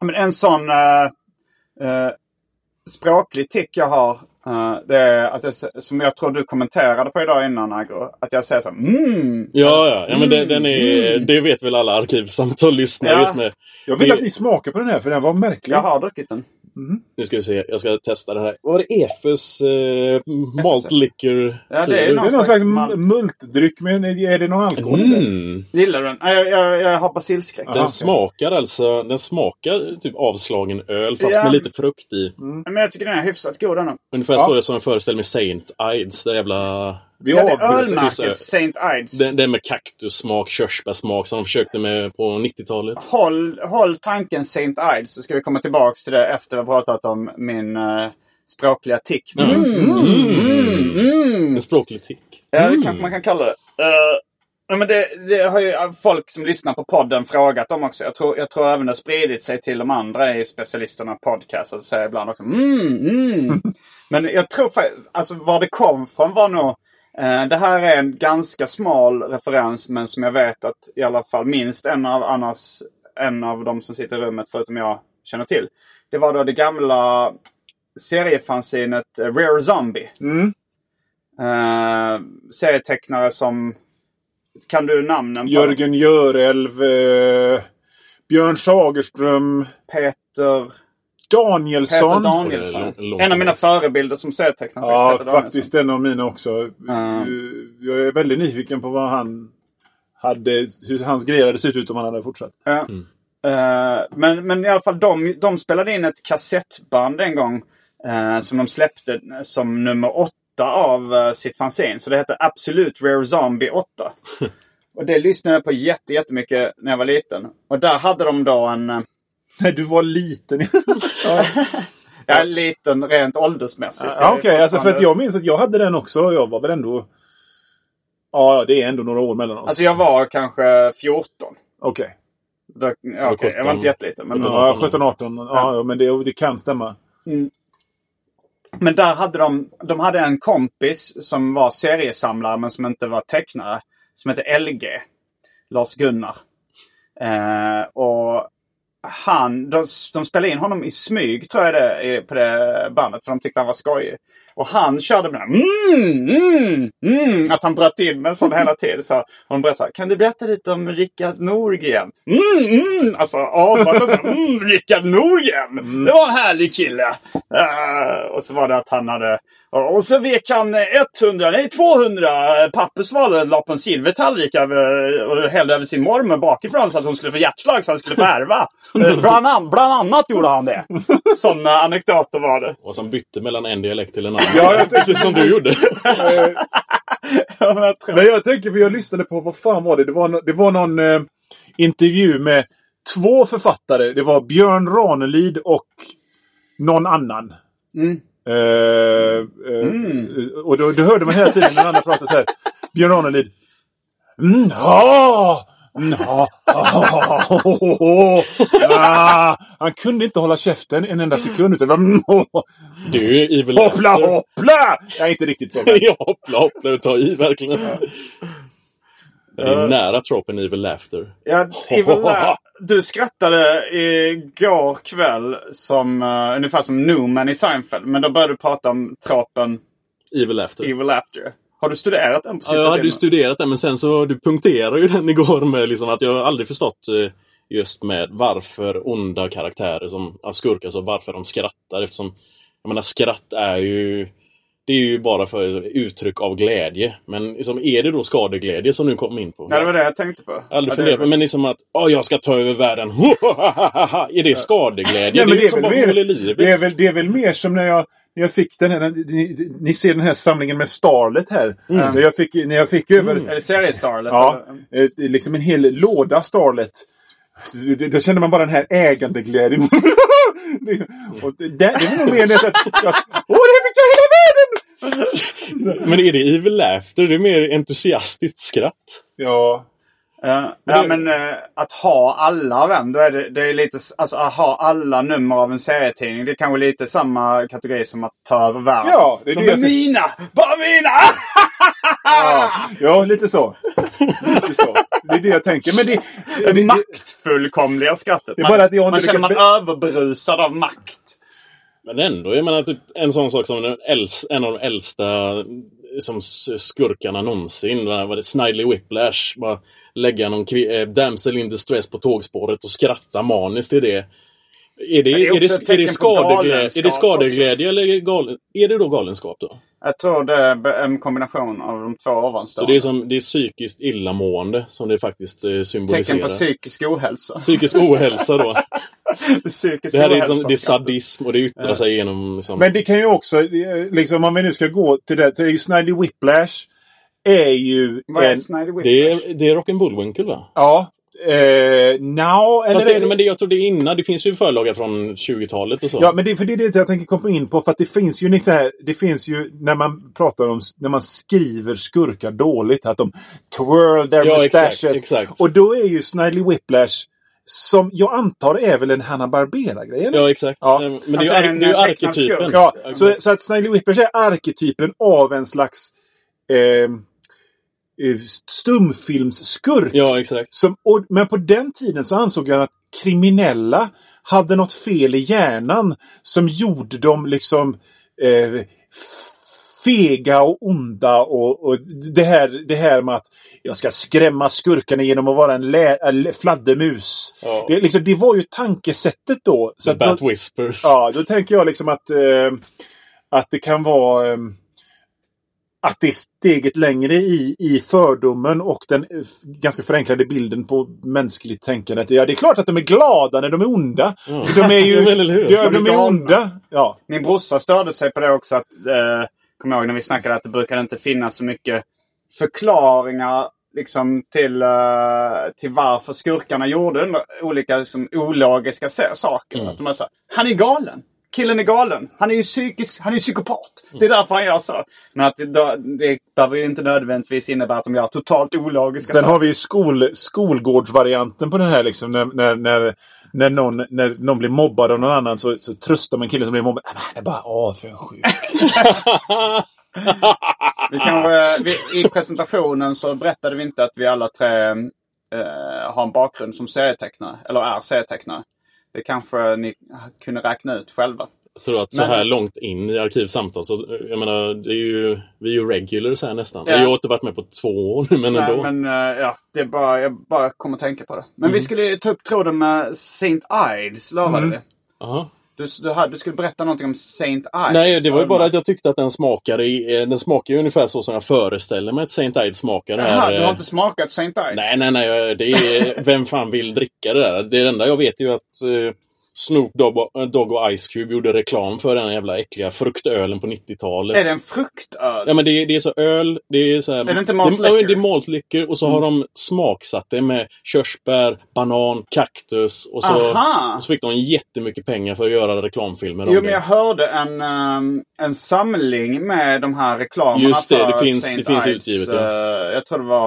Men en sån eh, eh, språklig tick jag har. eh, det är att jag, som jag tror du kommenterade på idag innan Agro. Att jag säger så mm. Ja, ja, ja men det, den är, det vet väl alla arkivsamtal lyssnare Ja. just med. Jag vill Det- att ni smakar på den här för den var märklig. Jag har druckit den. Nu ska vi se, jag ska testa den här. Vad var det? Efes eh, Malt Liquor? Ja, det är? Det någon är någon slags malt. multdryck, men är det någon alkohol i den? Mm. Gillar du den? Nej, Jag, jag, jag har basilskräck. Den Aha. smakar alltså, den smakar typ avslagen öl fast Ja. med lite frukt i. Men jag tycker den är hyfsat god den. Ungefär Ja. så jag som jag föreställer mig Saint Ides, det jävla... Vi Ja, det ölmärket Saint Ides. Den, den med kaktussmak, körsbärssmak som de försökte med på 90-talet. Håll, håll tanken Saint Ides så ska vi komma tillbaks till det efter vi har pratat om min eh, språkliga tick. Mm. Mm. Mm. En språklig tick. Ja, det kanske man kan kalla det. Eh, ja, men det, det har ju folk som lyssnar på podden frågat om också. Jag tror, jag tror även det har spridit sig till de andra i specialisterna podcast. Och säger ibland också mm, mm. Men jag tror alltså var det kom från var nog eh, det här är en ganska smal referens men som jag vet att i alla fall minst en av annars en av de som sitter i rummet förutom jag känner till. Det var då det gamla seriefanzinet eh, Rare Zombie. Mm. Uh, serietecknare som... Kan du namnen? på Jörgen Görelv, eh, Björn Sagerström, Peter, Danielsson. Peter Danielsson. En av mina förebilder som serietecknare. Ja, faktiskt en av mina också. Mm. Jag är väldigt nyfiken på vad han hade, hur hans grejer hade sett ut om han hade fortsatt. Ja. Eh, men, men i alla fall, de, de spelade in ett kassettband en gång. eh, som de släppte som nummer åtta av uh, sitt fanzine. Så det hette Absolut Rare Zombie 8. Och det lyssnade jag på jätte, jättemycket när jag var liten. Och där hade de då en... Nej, du var liten. Ja, liten rent åldersmässigt. Ja, Okej, alltså för att jag minns att jag hade den också. Jag var väl ändå... Ja, det är ändå några år mellan oss. Alltså jag var kanske 14. Okej. Då, ja, okej, jag var inte jätteliten. Men, Ja, 17, 18. Ja, ja, men det, det kan stämma. men där hade de, de hade en kompis som var seriesamlare men som inte var tecknare. Som hette LG. Lars-Gunnar. Eh, och han, de, de spelade in honom i smyg tror jag det är på det bandet. För de tyckte han var skojig. Och han körde med den mm, mm, mm, att han bröt till med sån hela tiden. Så hon berättade så här, kan du berätta lite om Rickard Norgren? Mm, mm, alltså och så här, mm, Rickard Norgren! Det var en härlig kille. Eh, och så var det att han hade och så vek han 100, nej 200 pappersvalor la på en silvertallrik över, och hällde över sin mormor bakifrån så att hon skulle få hjärtslag så han skulle få ärva. Eh, bland, an, bland annat gjorde han det. Sådana anekdoter var det. Och som bytte mellan en dialekt till en annan. Ja, jag Precis som du gjorde. Ja, men jag tänker, för jag lyssnade på, vad fan var det? Det var, det var någon eh, intervju med två författare. Det var Björn Ranelid och någon annan. Mm. Eh, eh, Och då, då hörde man hela tiden när andra pratade så här. Björn Ranelid. Mm, ja, ja. Han kunde inte hålla käften en enda sekund. Utan var, oh, Du är evil hoppla, after. hoppla! Jag är inte riktigt så. ja, hoppla, hoppla och ta i verkligen. Det är nära tropen evil laughter. Ja, Evil La- du skrattade igår kväll som, uh, ungefär som Newman i Seinfeld. Men då började du prata om tropen Evil laughter. Evil After. Har du studerat den Ja, jag hade ju studerat den men sen så du punkterade ju den igår med liksom att jag aldrig förstått eh, just med varför onda karaktärer som skurkar så varför de skrattar eftersom jag menar skratt är ju det är ju bara för uttryck av glädje. Men liksom, är det då skadeglädje som du kom in på? Ja, det var det jag tänkte på. Aldrig Ja, det- funderat på, men liksom att åh, jag ska ta över världen. är det skadeglädje? Nej, det är bara mål i livet. det, är väl, det är väl mer som när jag, jag fick den här... Ni, ni ser den här samlingen med Starlet här. När, jag fick, när jag fick över... Är det seriestarlet? Ja, eller? eh, liksom en hel låda Starlet. Då känner man bara den här ägandeglädjen. Det- och det, det är nog mer än att jag, Åh, det fick jag hela världen! Men är det evil laughter? Det är mer entusiastiskt skratt. Ja. Ja, ja men eh, att ha alla av en, då är det, det är lite, alltså att ha alla nummer av en serietidning. Det är kanske lite samma kategori som att ta över världen. Ja, det är De det är mina! Bara mina! Ja, ja, lite så. Lite så. Det är det jag tänker. Men det, det, Det maktfullkomliga skrattet. Det är bara att jag har man inte känner man överbrusad av makt. Men ändå, jag menar typ en sån sak som äls- en av de äldsta som s- skurkarna någonsin. Var det? Snidely Whiplash. Bara lägga någon eh, damsel in distress på tågspåret och skratta maniskt till det. Är det, det är är det, är det, skadeglädje, är det skadeglädje eller är det, galen, är det då galenskap då? Jag tror det är en kombination av de två Så ovanstående. det är, som, det är psykiskt illamående som det faktiskt eh, symboliserar. Tecken på psykisk ohälsa. Psykisk ohälsa då. Psykisk Det här är, liksom, det är sadism och det yttrar sig genom... Liksom, men det kan ju också, eh, liksom om vi nu ska gå till det, så är ju Snidely Whiplash är ju Vad är en... Snyder det, är, det är Rock'n Bullwinkle va? Ja. Eh, now, eller... Fast det, men det, jag tror det är innan. Det finns ju förlaga från 20-talet och så. Ja, men det, för det är det jag tänker komma in på. För att det finns ju så här, det finns ju när man pratar om, när man skriver skurkar dåligt, att de twirl their Ja, exakt, mustaches. exakt. Och då är ju Snidely Whiplash, som jag antar är väl en Hanna-Barbera-grej? Ja, exakt. Ja. Men det är Alltså, ju, ar- en det är ju arketypen. Ja, så, så att Snidely Whiplash är arketypen av en slags eh, stumfilmsskurk. Ja, exakt. Som, och, men på den tiden så ansåg jag att kriminella hade något fel i hjärnan som gjorde dem liksom eh, fega och onda och, och det, här, det här med att jag ska skrämma skurkarna genom att vara en lä, fladdermus. Ja. Det, liksom, det var ju tankesättet då. Så The att då Bat Whispers. Ja, då tänker jag liksom att, eh, att det kan vara eh, att det är steget längre i, i fördomen och den ganska förenklade bilden på mänskligt tänkande. Ja, det är klart att de är glada när de är onda. För De är ju De är de är onda. Ja. Min brorsa störde sig på det också. att eh, Kommer jag ihåg när vi snackade att det brukade inte finnas så mycket förklaringar liksom, till, eh, till varför skurkarna gjorde olika liksom, ologiska saker. Mm. Att de är så här, han är galen. Killen är galen. Han är ju psykisk, han är ju psykopat. Det är därför han gör så. Men att det, det behöver ju inte nödvändigtvis innebära att de gör totalt ologiska Sen saker. har vi ju skol, skolgårdsvarianten på den här. Liksom, när, när, när, när, någon, när någon blir mobbad av någon annan så, så tröstar man killen som blir mobbad. "Nej, men Han är bara avundsjuk. Vi kanske, vi, I presentationen så berättade vi inte att vi alla tre eh, har en bakgrund som serietecknare. Eller är serietecknare. Det kanske ni kunde räkna ut själva. Jag tror att så Men- här långt in i Arkivsamtal så, jag menar, det är ju, vi är ju regulars här nästan. Ja. Jag har inte varit med på två år nu, men Nej, ändå. men eh, ja, det är bara, jag bara kommer att tänka på det. Men Mm. vi skulle ju ta upp tråden med Saint Ides, lovade vi. Aha. Du, du, du skulle berätta någonting om Saint Ides. Nej, det var ju bara att jag tyckte att den smakade, i- eh, den smakar ungefär så som jag föreställer mig att Saint Ides smakar. Jaha, du har eh, inte smakat Saint Ides? Nej, nej, nej. Det är, vem fan vill dricka det där? Det enda jag vet är ju att eh, Snoop Dogg och, Dogg och Ice Cube gjorde reklam för den jävla äckliga fruktölen på 90-talet. Är det en fruktöl? Ja men det är, det är så öl, det är så här, Är det inte malt det, det är malt liquor och så har de smaksatt det med körsbär, banan, kaktus och så, Aha! och så fick de jättemycket pengar för att göra reklamfilmer Jo, det. men jag hörde en, ehm, en samling med de här reklamerna Just det, för det finns- Saint det finns utgivet, ja. Eh, jag tror det var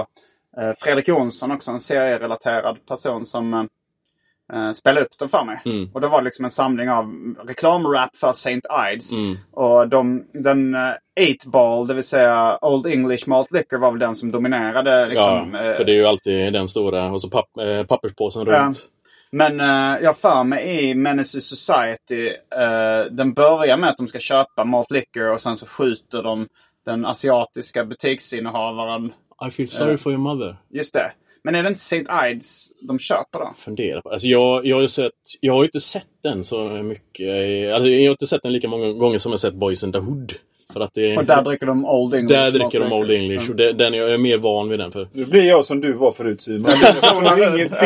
eh, Fredrik Jonsson också, en serierelaterad person som uh, spelade upp den för mig. Mm. Och det var liksom en samling av reklamrap för Saint Ides. Mm. Och de, den uh, 8-ball, det vill säga Old English Malt Liquor, var väl den som dominerade. Liksom, ja, eh, för det är ju alltid den stora och så papp, eh, papperspåsen Ja. runt. Men uh, jag för mig i Menace Society, eh, den börjar med att de ska köpa malt liquor och sen så skjuter de den asiatiska butiksinnehavaren. I feel sorry for your mother. Just det. Men är det inte Saint Ides de köper då? Fundera på. Alltså jag, jag, har ju sett, jag har inte sett den så mycket. Alltså jag har inte sett den lika många gånger som jag sett Boys in the Hood. För att det, Och där dricker de Old English där dricker de. Old English. Och det, den, jag är mer van vid den. För Nu blir jag som du var förut Simon. Jag förstår ingenting.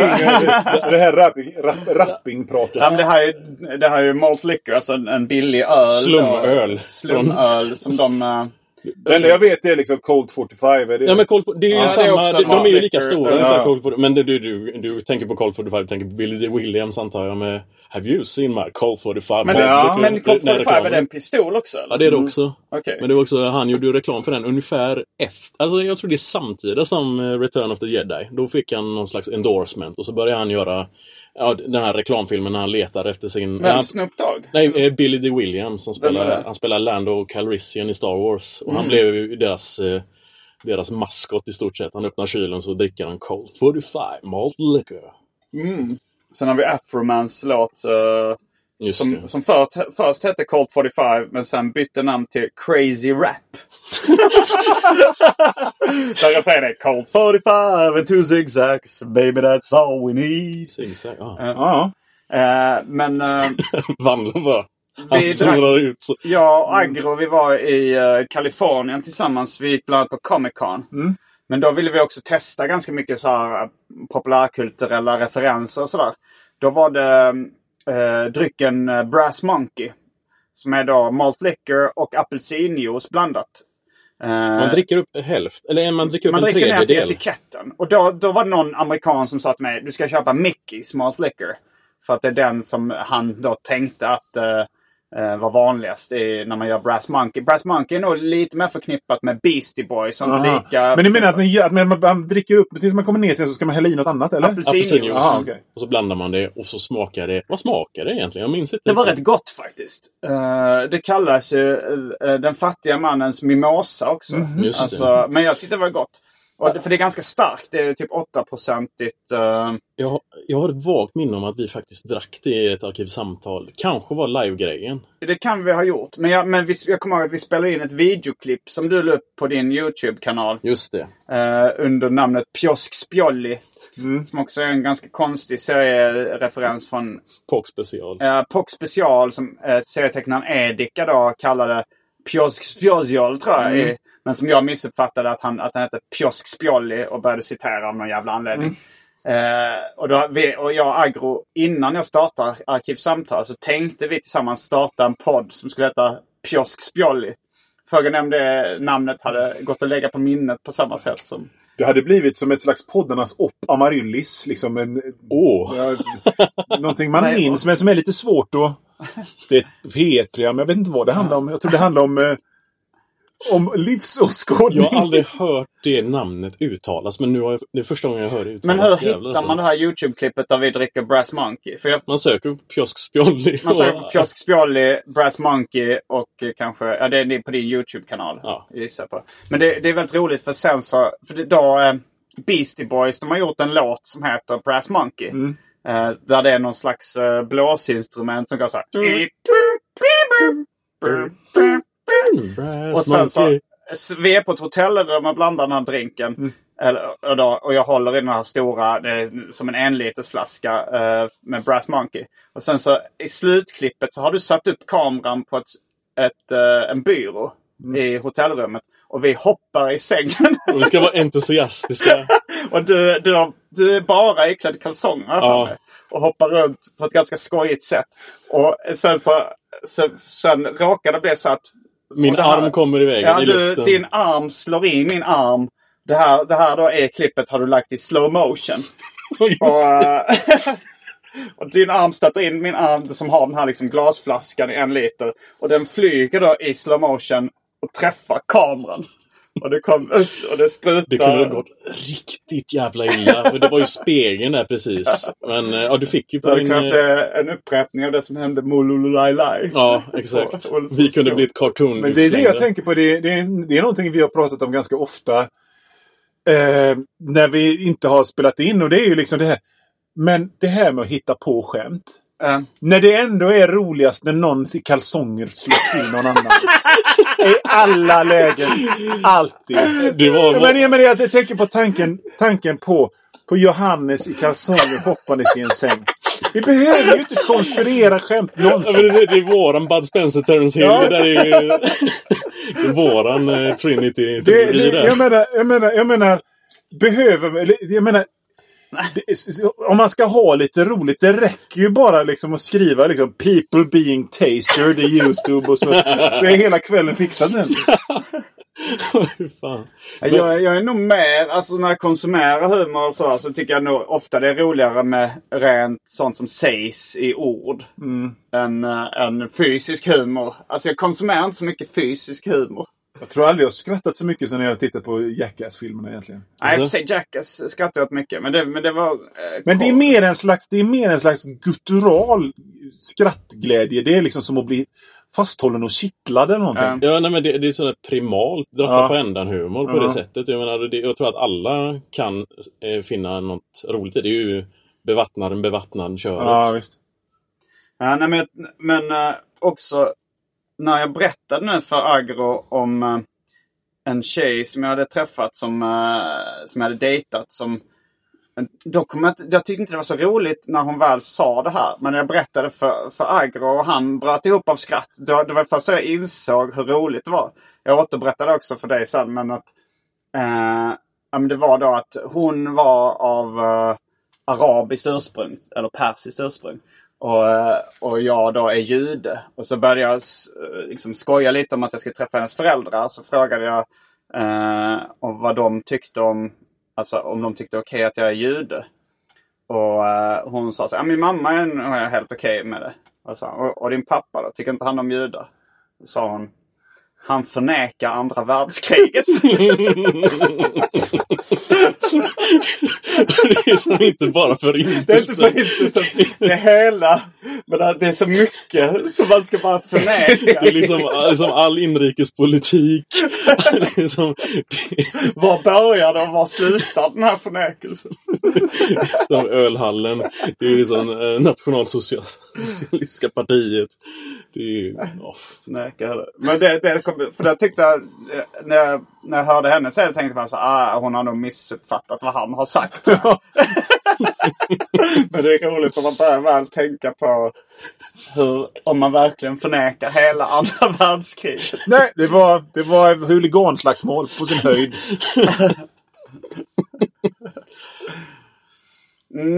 Det här rapping, rap, rappingpratet. Ja, men det här är, det här är ju malt liquor, alltså en, billig öl. Slumöl. Slumöl som de... Det enda jag vet är liksom Colt 45. Är det... Ja men Colt, det är ju Ja, är samma, också de, de är ju lika stora Ja. 45. Men du, du, du tänker på Colt 45, du tänker på Billy D. Williams antar jag med Have you seen my Colt 45? Men, ja, men Colt Den 45 är det en pistol också? Eller? Ja det är det också. Okej. Men det var också, han gjorde ju reklam för den ungefär efter, alltså jag tror det är samtidigt som eh, Return of the Jedi. Då fick han någon slags endorsement och så började han göra ja, den här reklamfilmen när han letar efter sin... Vem? Snoop Dogg? Nej, eh, Billy D. Williams som spelar, han spelar Lando Calrissian i Star Wars. Och Mm. han blev ju deras, eh, deras maskot i stort sett. Han öppnar kylen så dricker han Colt 45 Malt Liquor. Sen har vi Afromans låt eh, Just som, det. som först, först hette Colt 45 men sen bytte namn till Crazy Rap. Där refrängen är Colt 45 and two zigzags, baby that's all we need. Zigzag, ja. Ja. Eh, men eh, Vandlar bara. Han Vi zonar ut så. jag och Agro vi var i eh, Kalifornien tillsammans. Vi gick bland annat på Comic Con. Men då ville vi också testa ganska mycket så här populärkulturella referenser och sådär. Då var det eh, drycken Brass Monkey. Som är då malt liquor och apelsinjuice blandat. Eh, Man dricker upp hälft, eller man dricker upp man en dricker ner till tredjedel. etiketten. Och då, då var det någon amerikan som sa till mig du ska köpa Mickey's Malt Liquor. För att det är den som han då tänkte att eh, eh, var vanligast i, när man gör Brass Monkey. Brass Monkey är nog lite mer förknippat med Beastie Boys. Som Aha. lika Men ni menar att, ni, att man, man dricker upp tills man kommer ner till så ska man hälla i något annat eller? Apelsinjuice. Apelsinjuice. Aha, okej. Och så blandar man det och så smakar det. Vad smakar det egentligen? Jag minns inte. Det var rätt gott faktiskt. Eh, det kallas ju eh, den fattiga mannens mimosa också. Det. alltså, men jag tyckte det var gott. Och det, för det är ganska starkt. Det är typ 8-procentigt. Uh, Jag, har- jag har ett vagt minne om att vi faktiskt drack det i ett arkivsamtal. Kanske var live-grejen. det kan vi ha gjort. Men, jag, men vi, jag kommer ihåg att vi spelade in ett videoklipp som du la upp på din YouTube-kanal. Just det. eh, under namnet Pjosk Spjolli. Som också är en ganska konstig seriereferens från Pock special. uh, Pock Special som uh, serietecknaren Edika då kallade Pjosk Spjozjol tror jag. i- Men som jag missuppfattade att han, att han hette Pjosk Spjolli och började citera av någon jävla anledning. Eh, och, då, vi, och jag och Agro, innan jag startade Arkivsamtal så tänkte vi tillsammans starta en podd som skulle heta Pjosk Spjolli. Föga nämnde namnet hade gått att lägga på minnet på samma sätt som... Det hade blivit som ett slags poddarnas Op Amaryllis. Liksom en, Åh! ja, någonting man minns men som är lite svårt att... Det är ett P1-program. Jag vet inte vad det handlar om. Jag tror det handlar om... Om livsåskådning. Jag har aldrig hört det namnet uttalas, men nu har jag, det är första gången jag hör det uttalas. Men hur hittar alltså. man det här YouTube-klippet där vi dricker Brass Monkey? För jag, Man söker upp Pjosk Spjolli. man säger Pjosk Spjolli, Brass Monkey och kanske... Ja, det är på din YouTube-kanal. Ja. Gissar på. Men det, det är väldigt roligt för sen så... För det, då... Eh, Beastie Boys, de har gjort en låt som heter Brass Monkey. Eh, där det är någon slags eh, blåsinstrument som går så här. Och sen så, vi är på ett hotellrum och blandar den här drinken. Eller, och, då, och jag håller i den här stora, det som en enlitersflaska eh, med Brass Monkey. Och sen så i slutklippet så har du satt upp kameran på ett, ett, eh, en byrå i hotellrummet. Och vi hoppar i sängen. Och vi ska vara entusiastiska. och du, du, har, du är bara iklädd kalsonger Ja. Och hoppar runt på ett ganska skojigt sätt. Och sen så, så sen råkar det bli så att Min här- arm kommer i vägen Ja, i du, luften. din arm slår in min arm. Det här, det här då är klippet har du lagt i slow motion. Och, eh, och din arm stöter in min arm som har den här liksom glasflaskan i en liter. Och den flyger då i slow motion och träffar kameran. Och det, kom, och det sprutar. Det kunde ha gått riktigt jävla illa. För det var ju spegeln där precis. Men eh, ja, du fick ju Det på din... eh, bli en upprepning av det som hände Mololulai. Ja, exakt. Vi kunde bli ett cartoon Men det är det jag tänker på. Det är, det, är, det är någonting vi har pratat om ganska ofta. Eh, när vi inte har spelat in. Och det är ju liksom det här. Men det här med att hitta på skämt. Eh, När det ändå är roligast när någon i kalsonger slår till någon annan. I alla lägen. Alltid. Det var... Ja, Men, jag, men jag tänker på tanken, tanken på, på Johannes i kalsonger hoppandes i en säng. Vi behöver ju inte konstruera skämt Ja, någonsin. det, det är våran Bud Spencer Terence Hill. Ja. Det där är ju... är våran eh, Trinity. Det, det, jag, menar, jag menar, jag menar, behöver, jag menar, om man ska ha lite roligt, det räcker ju bara liksom att skriva liksom people being tasered i YouTube och så, så är hela kvällen fixad sen. Fan. Jag, jag är nog mer, alltså när jag konsumerar humor och så, så tycker jag nog ofta det är roligare med rent sånt som sägs i ord. Än, äh, än fysisk humor. Alltså jag konsumerar inte så mycket fysisk humor. Jag tror aldrig jag har skrattat så mycket som när jag tittat på Jackass-filmerna egentligen. Nej, i och för sig Jackass skrattar jag åt mycket. Men det, men det var... Eh, Men det är mer en slags, det är mer en slags guttural skrattglädje. Det är liksom som att bli fasthållen och kittlad eller någonting. Ja, nej, men det, det är sådär primalt dratta Ja. på ändan-humor på Ja. det sättet. Jag, menar, det, jag tror att alla kan eh, finna något roligt i det. Det är ju bevattnaren bevattnad köret. Ja, visst. Ja, nej, men men eh, också när jag berättade nu för Agro om eh, en tjej som jag hade träffat som, eh, som jag hade dejtat. Som, eh, då kom jag, jag tyckte inte det var så roligt när hon väl sa det här. Men när jag berättade för, för Agro och han bröt ihop av skratt. Då, det var först då jag insåg hur roligt det var. Jag återberättade också för dig sen men att eh, ja, men det var då att hon var av eh, arabiskt ursprung. Eller persiskt ursprung. Och, eh, och jag då är jude. Och så började jag eh, liksom skoja lite om att jag skulle träffa hennes föräldrar. Så frågade jag eh, om vad de tyckte om, alltså om de tyckte okej att jag är jude. Och eh, hon sa så här, "Ja, min mamma är helt okej med det. Och, så, och, och din pappa då, tycker inte han om judar? Då sa hon, han förnekar andra världskriget. det är som inte bara Det är inte förintelse. förintelsen, det är hela. Men det- är så mycket som man ska bara förneka. Det är liksom, liksom all inrikespolitik. Det är som, Var börjar det och var slutar den här förnekelsen? som ölhallen. Det är liksom eh, nationalsocialistiska partiet. Det är, ja. Förneka det. Men det, det kom, för det tyckte jag, eh, när jag, när jag hörde henne säga det tänkte jag så ah, hon har nog missuppfattat vad han har sagt. Men det är roligt om man börjar väl tänka på hur, om man verkligen förnekar hela andra världskriget. Nej, det var, det var huliganslagsmål på sin höjd.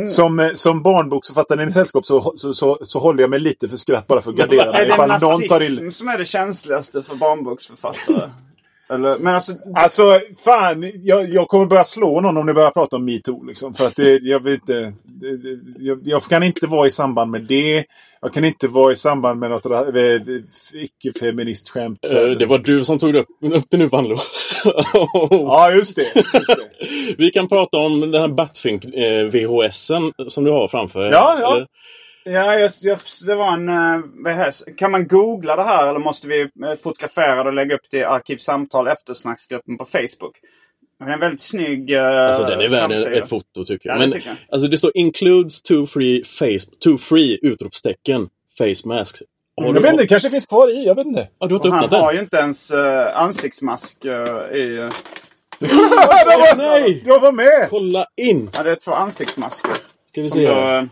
Som, eh, som barnboksförfattare i sällskap så, så, så, så håller jag mig lite för skratt bara för att gardera Är mig. det någon tar nazism som är det känsligaste för barnboksförfattare? Eller, men alltså, Alltså, fan. Jag, jag kommer börja slå någon om ni börjar prata om metoo. Liksom, för att det, jag vet inte. Det, det, jag, jag kan inte vara i samband med det. Jag kan inte vara i samband med något icke-feministskämt. Eh, Det var du som tog upp, upp det nu, Vanlo. Ja, just det. Just det. Vi kan prata om den här Batfink eh, VHSen som du har framför dig. Ja, ja. Eller? Ja, jag, jag, det var en... eh? Kan man googla det här eller måste vi eh, fotografera det och lägga upp det i Arkivsamtal eftersnacksgruppen på Facebook? Det är en väldigt snygg uh, Alltså den är värd ett foto tycker jag. Ja, det Men tycker jag. alltså det står includes two free face, two free utropstecken face mask. Har Jag vet inte, det kanske finns kvar i. Jag vet inte. Ja, du har inte han öppnat har den? ju inte ens uh, ansiktsmask uh, i... Uh, det var, nej! Jag var med! Kolla in! ja, det är två ansiktsmasker. Ska vi se. då,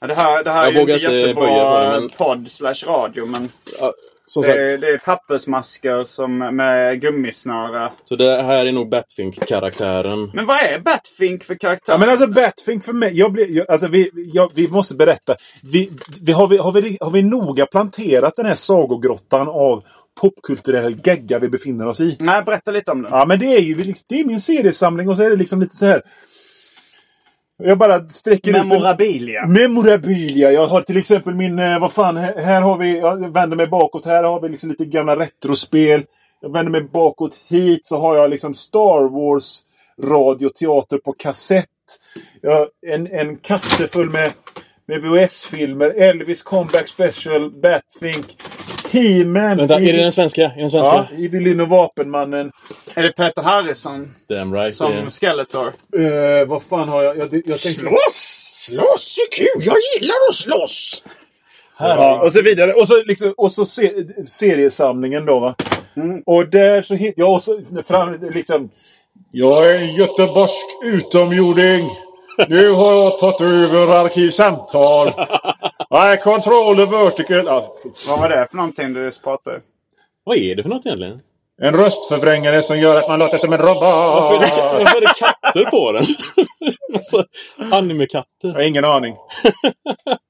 ja, det här, det här Jag är ju vågar inte jättebra men- podd slash radio men Ja, som det är, det är pappersmasker som med gummisnöre. så det här är nog Batfink-karaktären. Men vad är Batfink för karaktär? Ja, men alltså Batfink för mig. Jag blir, jag, alltså, vi, jag, vi måste berätta. Vi, vi, har, vi, har, vi, har vi noga planterat den här sagogrottan av popkulturell gegga vi befinner oss i? Nej, berätta lite om den. Ja, men det är ju det är min seriesamling och så är det liksom lite så här. Jag bara sträcker ut en- Memorabilia. Memorabilia. Jag har till exempel min, eh, vad fan, här, har vi, jag vänder mig bakåt, här har vi liksom lite gamla retrospel. Jag vänder mig bakåt hit så har jag liksom Star Wars radioteater på kassett. Jag en, en kasse full med, med VHS-filmer. Elvis Comeback Special, Batfink, He-Man. Vänta, är det den svenska? Är den svenska? Ja, Evelyn och Vapenmannen. Är det Peter Harrison Damn right. som det- Skeletor? Eh, vad fan har jag? Jag, jag tänkte... Slåss! Slåss är kul! Jag gillar att slåss! Ja, och så vidare. Och så, liksom, och så se, seriesamlingen då va. Och där så hittar jag så fram, liksom. Jag är en göteborgsk utomjording. Nu har jag tagit över arkivsamtal. Nej, control the vertical. Ja, Vad var det för någonting du pratade? Vad är det för något egentligen? en röstförvrängare som gör att man låter som en Varför är robot. det, varför är det katter på den? alltså, Jag anime-katter. har ingen aning.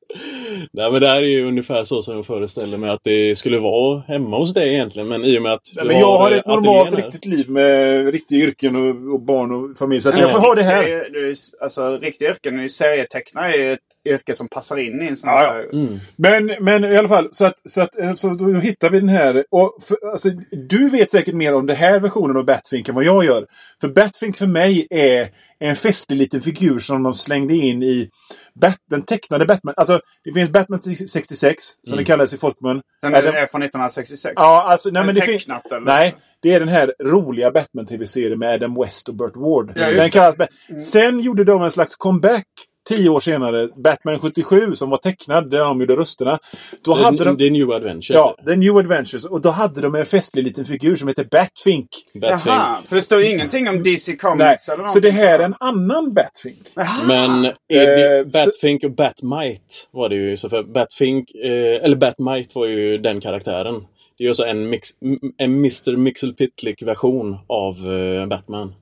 Nej men det här är ju ungefär så som jag föreställer mig att det skulle vara hemma hos dig egentligen. Men i och med att Nej, men jag har ett normalt riktigt liv med riktiga yrken och, och barn och familj. Så att Men jag får ha det är här. är alltså, riktiga yrken, serietecknare är ju ett yrke som passar in i en sån Ja, här... ja. Men, men i alla fall, så att, så att eh, så då hittar vi den här. Och för, alltså, du vet säkert mer om den här versionen av Batfink än vad jag gör. För Batfink för mig är en festlig liten figur som de slängde in i Bat, den tecknade Batman. Alltså, det finns Batman 66, som det kallas i folkmun. Den Adam- är från 1966. Ja, alltså, nej, Är men det tecknat, eller? Nej, det är den här roliga Batman-tv-serien med Adam West och Burt Ward. Ja, den. Mm. kallas Ba- Sen gjorde de en slags comeback tio år senare. Batman 77 som var tecknad, där de gjorde rösterna. Då Det, hade de... det är New Adventures. Ja, The New Adventures. Och då hade de en festlig liten figur som heter Batfink. Batfink. Jaha, för det står ju ingenting om DC Comics Nej, eller någonting. så det här är en annan Batfink. Jaha. Men Eh, Batfink och Batmite var det ju. Så för Batfink, eh, eller Batmite var ju den karaktären. Det är ju så en, mix, en Mr. Mixelpitlick version av eh, Batman.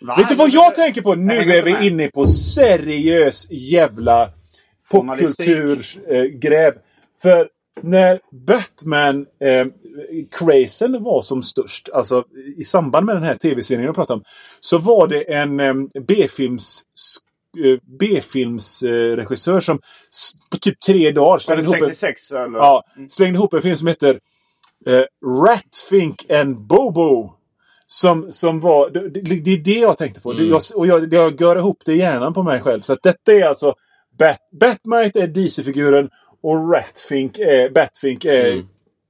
Va? Vet du vad jag tänker på? Nu är vi inne på seriös jävla popkulturgräv. För när Batman eh, var som störst, alltså i samband med den här tv-serien jag pratade om, så var det en eh, B-films eh, B-filmsregissör som på typ tre dagar slängde ihop, en, 66 eller? ja, slängde ihop en film som heter eh, Ratfink and Bobo. Som, som var, det, det, är det jag tänkte på. Det, jag, och jag, jag gör ihop det i hjärnan på mig själv. Så att detta är alltså Bat, Batmite är DC-figuren och Ratfink är, Batfink är...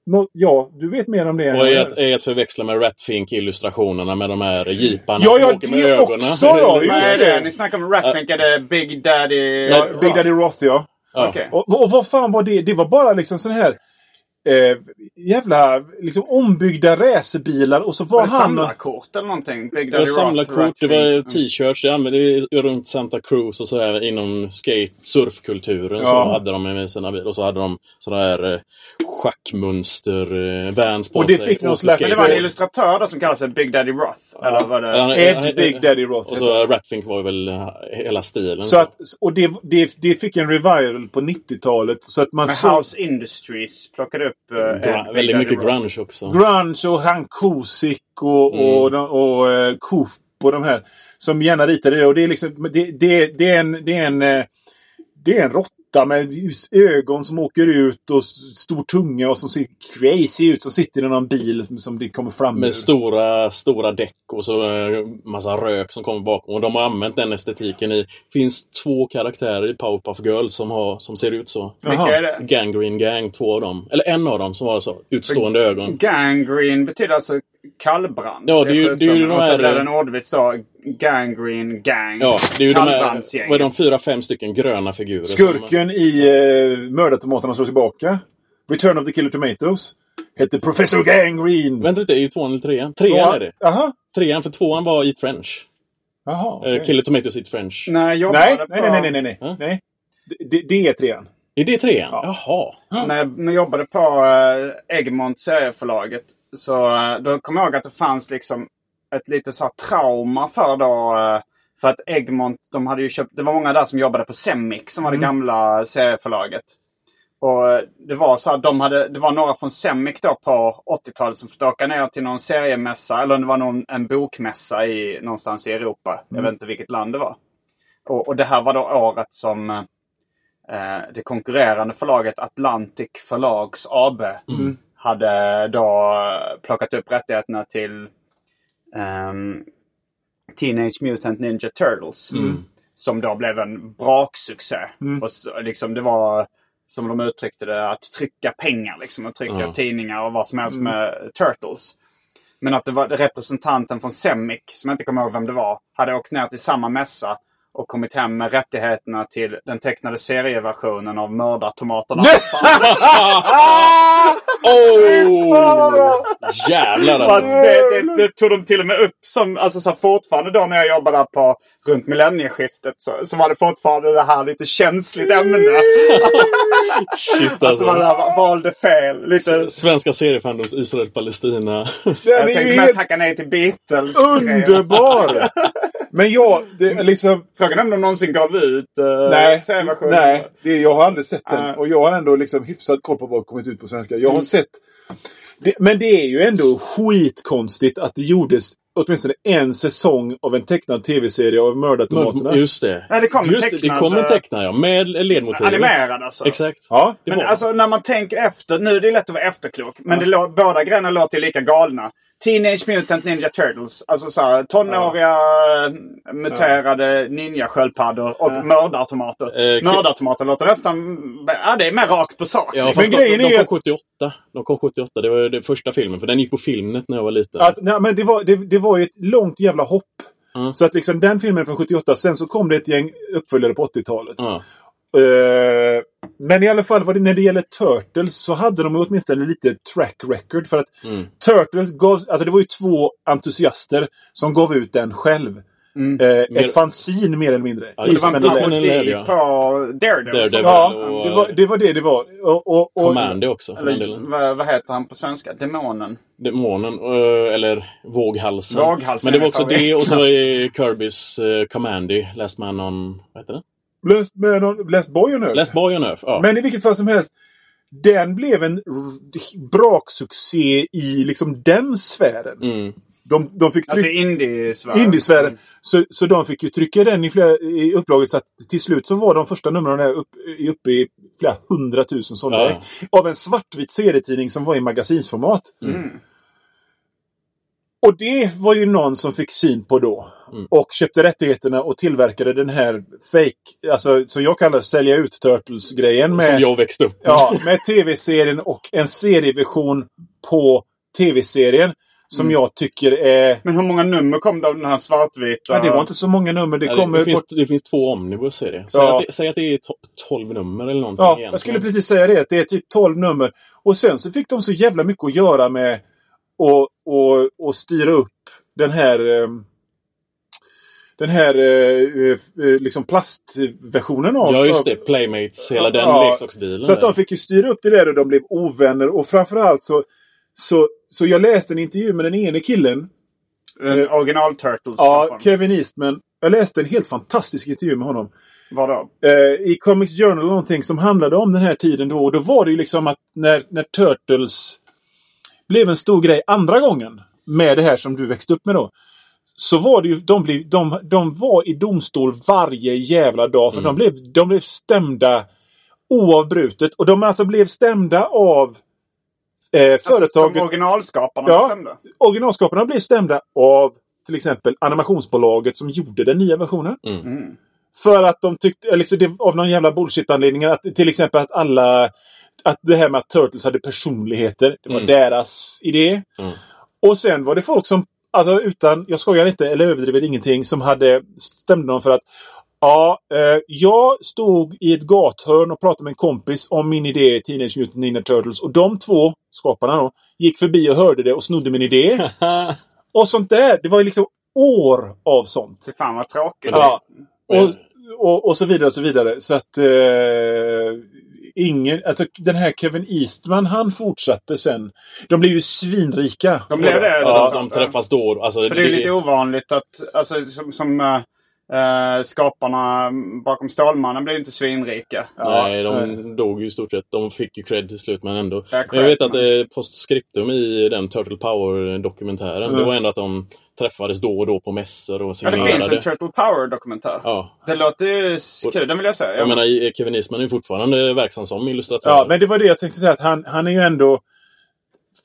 Nå, ja, du vet mer om det Och jag är att, är att förväxla med Ratfink-illustrationerna med de här jeeparna Ja, som ja, åker med ögonen. också, ja, just är det. Ni snackar om Ratfink, är det Big Daddy... Ja, Big Daddy Roth, ja. Ja. Okej. Och, och vad fan var det? Det var bara liksom sån här eh, jävla liksom ombyggda racerbilar och så var, Var det han... samlarkort eller någonting? Big Det var samlarkort, det var t-shirts. Jag använde det runt Santa Cruz och sådär inom skate, surfkulturen. Så Ja. hade de med sina bilar. Och så hade de sådana här eh, schackmönster, eh, vans på Och det sig. fick någon Åkte slags- Men det var en illustratör då som kallar sig Big Daddy Roth? Eller var det... Han- Ed han- Big Daddy Roth. Och så. Ratfink var väl eh, hela stilen. Så att, och det, det, det fick en revival på 90-talet. Så att man Men såg House Industries plockade upp... Uh, Gra- väldigt mycket grunge också. grunge och han Kosik och, och, och, och eh, Coop och de här. Som gärna ritade det. Och det är liksom, det, det, det är en, det är en, eh, det är en råtta med ljus- ögon som åker ut och stor tunga och som ser crazy ut. Som sitter i någon bil som, det kommer fram ur. Med stora, stora däck och så eh, massa rök som kommer bakom. Och de har använt den estetiken i... finns två karaktärer i Powerpuff Girls som, har, som ser ut så. Vilka är det? Gangrene Gang, två av dem. Eller en av dem som har så utstående ögon. Gangrene betyder alltså kallbrand. Ja, det är ju- det är ju de Och så här- blev det en ordvits då. Gangrene Gang. Ja, det är ju de här, vad är de fyra, fem stycken gröna figurer. som- Skurken i eh, Mördartomaterna slår tillbaka. Return of the Killer Tomatoes. Hette Professor Gangrene. Vänta lite, är det tvåan eller trean? Trean är det. Jaha. Trean, för tvåan var Eat French. Jaha. Okay. okej. Killer Tomatoes Eat French. När jag jobbade Nej, på... nej, nej, nej, nej, nej. Ja. nej. Det, det, är trean. Är det trean? Ja. Jaha. När jag jobbade på uh, Egmont serieförlaget. Så eh, då kom jag ihåg att det fanns liksom ett litet så trauma för då. eh, för att Egmont, de hade ju köpt, det var många där som jobbade på Semic som var Mm. det gamla serieförlaget. Och eh, det var så att de hade, det var några från Semic då på 80-talet som fick åka ner till någon seriemässa. Eller det var någon, en bokmässa i, någonstans i Europa. Jag vet inte vilket land det var. Och, och det här var då året som eh, det konkurrerande förlaget Atlantic Förlags AB hade då plockat upp rättigheterna till ehm, Teenage Mutant Ninja Turtles. Som då blev en braksuccé. Och så, liksom, det var som de uttryckte det, att trycka pengar. Liksom, att trycka Ja. tidningar och vad som helst med Turtles. Men att det var representanten från Semic, som jag inte kommer ihåg vem det var, hade åkt ner till samma mässa och kommit hem med rättigheterna till den tecknade serieversionen av Mördartomaterna. Oh! Jävlar alltså. det, det, det tog de till och med upp som, alltså så fortfarande då när jag jobbade på runt millennieskiftet så, så var det fortfarande det här lite känsligt ämne. Shit Att man alltså. där valde fel. Lite, Svenska seriefandoms Israel-Palestina. Den jag tänkte med helt tacka nej till Beatles. underbar! Men ja, det liksom... Är om de någonsin gav ut uh, Nej, nej det, jag har aldrig sett den. Nej. Och jag har ändå liksom hyfsat koll på vad som kommit ut på svenska. Jag har Mm. sett... Det, men det är ju ändå skitkonstigt att det gjordes åtminstone en säsong av en tecknad tv-serie av Mördartomaterna. Just det. Ja, det kom en Just det, det tecknad, kom en eh, tecknad ja. Med ledmotivet. Animerad alltså. Exakt. Ja, Det Men var alltså när man tänker efter, nu är det lätt att vara efterklok, men det lå- båda grejerna låter lika galna. Teenage Mutant Ninja Turtles, alltså så här, tonåriga eh, muterade ninja-sköldpaddor och mördartomater. Eh, mördartomater låter nästan, ja det är mer rakt på sak. Ja, fast grejen de, är de kom 78. De kom 78. Det var den första filmen. För den gick på Filmnet när jag var liten. Att, nej, men det, var, det, det var ju ett långt jävla hopp. Mm. Så att liksom den filmen från 78, sen så kom det ett gäng uppföljare på 80-talet. Ja. Eh, men i alla fall vad det, när det gäller Turtles så hade de åtminstone lite track record. För att Mm. Turtles gav, alltså det var ju två entusiaster som gav ut den själv. Mm. Eh, Mer- ett fanzine mer eller mindre. Ja, Det var en parodi på Daredevil. Daredevil. Ja, och, det var, det var det det var. Och, och, och, Commandy också Eller vad, vad heter han på svenska? Demonen? Demonen, eh, eller Våghalsen. Våghalsen Men det var också det och så var det Kirbys uh, Commandy, Last Man on... Vad heter det? Last, man on, Last Boy on Earth. Last Boy on Earth. Ja. Men i vilket fall som helst. Den blev en braksuccé i liksom den sfären. Mm. De, de fick Alltså indiesfären. Indiesfären. Så, så de fick ju trycka den i, flera, i upplaget så att till slut så var de första numren där upp, uppe i flera hundratusen sålda Ja. Av en svartvit serietidning som var i magasinsformat. Mm. Och det var ju någon som fick syn på då. Mm. Och köpte rättigheterna och tillverkade den här fake, alltså som jag kallar sälja ut Turtles-grejen med... Som jag växte upp med. Ja, med tv-serien och en serieversion på tv-serien. Som Mm. jag tycker är... Men hur många nummer kom det av den här svartvita? Ja, det var inte så många nummer. Det Ja, kommer det, finns, bort... det finns två omnibus i det. Säg, Ja. att det. säg att det är to- 12 nummer eller någonting Ja, egentligen. jag skulle precis säga det. Att det är typ 12 nummer. Och sen så fick de så jävla mycket att göra med och, och, och styra upp den här ehm, den här eh, eh, liksom plastversionen av... Ja, just det. Playmates, hela den Ja, leksaksdealen. Så att de fick ju styra upp det där och de blev ovänner. Och framförallt så, så, så jag läste en intervju med den ene killen. En original Turtles. Ja, Kevin Eastman. Jag läste en helt fantastisk intervju med honom. Vadå? Eh, I Comics Journal någonting som handlade om den här tiden då. Och då var det ju liksom att när, när Turtles blev en stor grej andra gången. Med det här som du växte upp med då. Så var det ju, de, blev, de, de var i domstol varje jävla dag. För de, blev, de blev stämda oavbrutet. Och de alltså blev stämda av eh, Alltså, företaget. som originalskaparna Ja. bestämde. originalskaparna blev stämda av till exempel animationsbolaget som gjorde den nya versionen. Mm. För att de tyckte, liksom, det, av någon jävla bullshit-anledning, att till exempel att alla... Att det här med att Turtles hade personligheter, det var Mm. deras idé. Mm. Och sen var det folk som, alltså utan, jag skojar inte eller överdriver ingenting, som hade stämde dem för att Ja, eh, jag stod i ett gathörn och pratade med en kompis om min idé i Teenage Mutant Ninja Turtles. Och de två, skaparna då, gick förbi och hörde det och snodde min idé. och sånt där. Det var ju liksom år av sånt. Fy fan vad tråkigt. Ja. Och, och, och så vidare och så vidare. Så att eh, ingen, alltså den här Kevin Eastman han fortsatte sen. De blev ju svinrika. De blev det? Ja, trots de träffas då. Alltså, För det är ju lite ovanligt att, alltså som, som äh, skaparna bakom Stålmannen blev ju inte svinrika. Nej, de dog ju i stort sett. De fick ju cred till slut men ändå. Ja, Men jag vet att eh, postscriptum i den Turtle Power-dokumentären, Mm. det var ändå att de träffades då och då på mässor och Ja, det signerade. finns en Turtle Power-dokumentär. Ja. Det låter ju kul, den vill jag säga. Jag menar, i- Kevin Eastman är ju fortfarande verksam som illustratör. Ja, men det var det jag tänkte säga. Att han, han är ju ändå...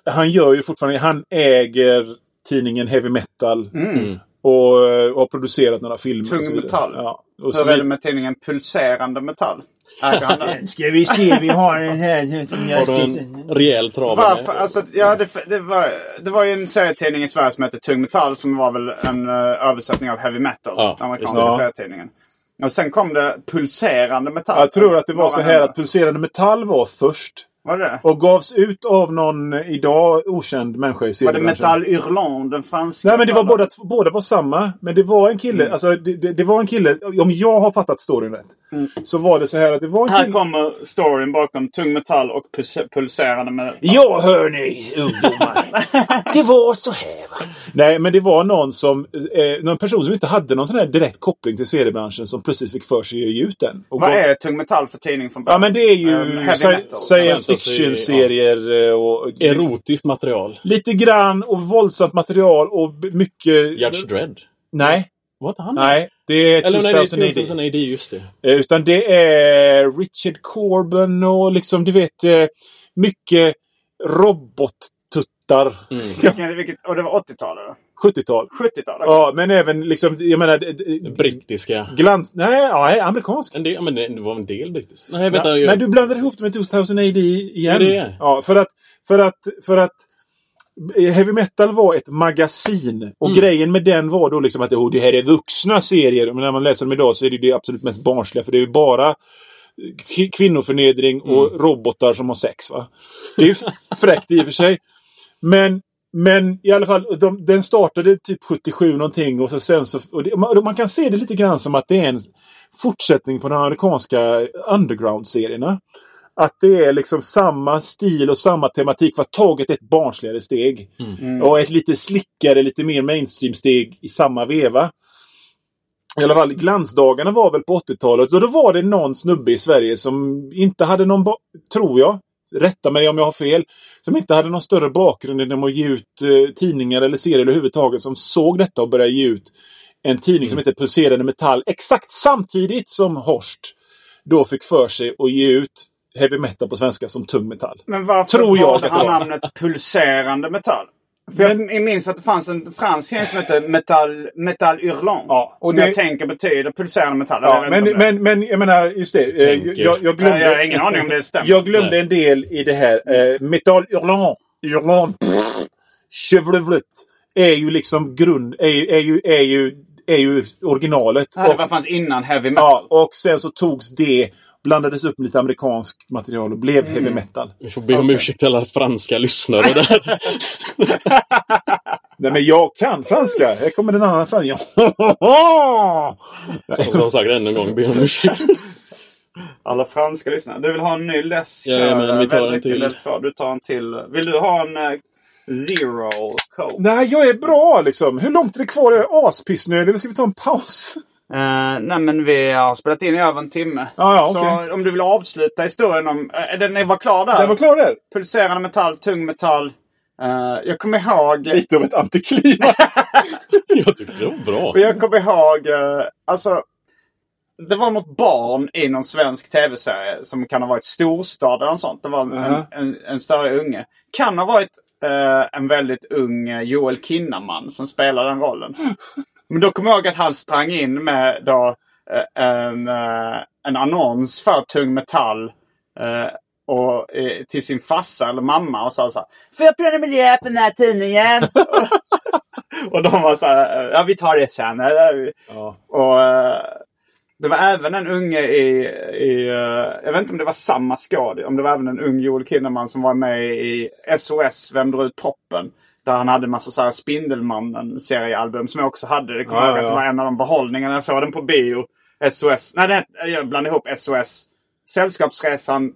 Han gör ju fortfarande... Han äger tidningen Heavy Metal. Mm. Och, och har producerat några filmer. Tung och metall. Ja. Och så Hur är det med tidningen Pulserande Metall? Han? Ska vi se, vi har den här Har du en rejäl trava Varför? Alltså, ja, det, det, var, det var ju en serietidning i Sverige som hette Tung Metall som var väl en uh, översättning av Heavy Metal. Ja, den amerikanska serietidningen. Och sen kom det Pulserande Metall. Jag tror att det var så här att Pulserande Metall var först. Var det? Och gavs ut av någon idag okänd människa i Var det seriebranschen. Metal Hurlant, den franska? Nej men det var båda, båda var samma. Men det var en kille, Mm. alltså det, det, det var en kille, om jag har fattat storyn rätt. Så var det så här att det var en Här kille. kommer storyn bakom tung metall och pus- pulserande med... Ja hörni ungdomar. det var så här va. Nej men det var någon som, eh, någon person som inte hade någon sån här direkt koppling till seriebranschen som plötsligt fick för sig att ge ut den. Vad gav- är tung metall för tidning från Ja början? men det är ju Um, heavy metal. science fiction-serier eh, och... Erotiskt material. Lite grann och våldsamt material och mycket... Judge Dredd. Nej, Var inte han nej. Det är Eller nej, det är 2080. 2000 AD, just det. Eh, Utan det är Richard Corbin och liksom du vet eh, mycket robottuttar. Mm. Vilket, och det var 80-talet? Då? 70-tal. 70-talet? Ja, men även liksom, jag menar... Brittiska. Glans... Nej, ja, amerikansk. En del, men det det var en del brittiskt. Nej, vänta. Ja, jag, men du blandar ihop det med 2000 AD igen. Är det? Ja, för att, för att, för att Heavy Metal var ett magasin. Och Mm. grejen med den var då liksom att oh, det här är vuxna serier. Men när man läser dem idag så är det det absolut mest barnsliga. För det är ju bara kvinnoförnedring och Mm. robotar som har sex. Va? Det är ju fräckt i och för sig. Men, men i alla fall, de, den startade typ 77 någonting. Och så sen så, det, man, man kan se det lite grann som att det är en fortsättning på de amerikanska underground-serierna. Att det är liksom samma stil och samma tematik fast taget ett barnsligare steg. Och ett lite slickare, lite mer mainstream-steg i samma veva. I alla fall glansdagarna var väl på 80-talet och då var det någon snubbe i Sverige som inte hade någon, tror jag, rätta mig om jag har fel, som inte hade någon större bakgrund än att ge ut eh, tidningar eller serier överhuvudtaget som såg detta och började ge ut en tidning som heter Pulserande Metall exakt samtidigt som Horst då fick för sig att ge ut heavy metal på svenska som tung metall. Men varför Tror jag valde han namnet pulserande metall? För jag minns att det fanns en fransk serie som hette Metall, metall Hurlant. Ja, och som det- jag tänker betyder pulserande metall. Ja, jag men, det- men, men jag menar just det. eh, tänker. Jag, jag glömde, jag har ingen aning om det stämmer. Jag glömde Nej. en del i det här. Eh, Metal Hurlant. Hurlant. Chevrolet. Är ju liksom grund... Är, ju- är, ju, är, ju, är ju originalet. Ja, det Och- var fanns innan heavy metal. Ja, och sen så togs det, blandades upp med lite amerikanskt material och blev heavy Mm. metal. Vi får be om ursäkt till alla franska lyssnare där. Nej men jag kan franska. Här kommer en annan franska. Som, som sagt ännu en gång, be om ursäkt. Alla franska lyssnare. Du vill ha en ny läsk? Ja, men vi tar en till. Du tar en till. Vill du ha en eh, Zero Coke? Nej, jag är bra liksom. Hur långt är det kvar? Jag är aspissnödig. Ska vi ta en paus? Uh, nej men vi har spelat in i över en timme. Ja, ja, Så okej. om du vill avsluta historien om... Uh, den var klar där? Den var klar där. Pulserande metall, tung metall. Eh, jag kommer ihåg... Lite av ett antiklimax. Jag tyckte det var bra. Och jag kommer ihåg, eh, alltså. Det var något barn i någon svensk tv-serie som kan ha varit storstad eller något sånt. Det var en, Aha. en, en större unge. Kan ha varit en väldigt ung Joel Kinnaman som spelade den rollen. Men då kommer jag ihåg att han sprang in med då eh, en, eh, en annons för tung metall. eh, och, till sin farsa eller mamma och sa så här. Får jag prenumerera på den här tidningen? och de var så här. Ja vi tar det sen. Ja. Och det var även en unge i, i jag vet inte om det var samma skådis, om det var även en ung Joel Kinnaman som var med i SOS Vem drar ut proppen? Där han hade massa så här Spindelmannen-seriealbum som jag också hade. Det kommer Ja, jag ihåg ja, att det ja. var en av de behållningarna. Jag såg den på bio. SOS. Nej, det, jag blandade ihop SOS. Sällskapsresan.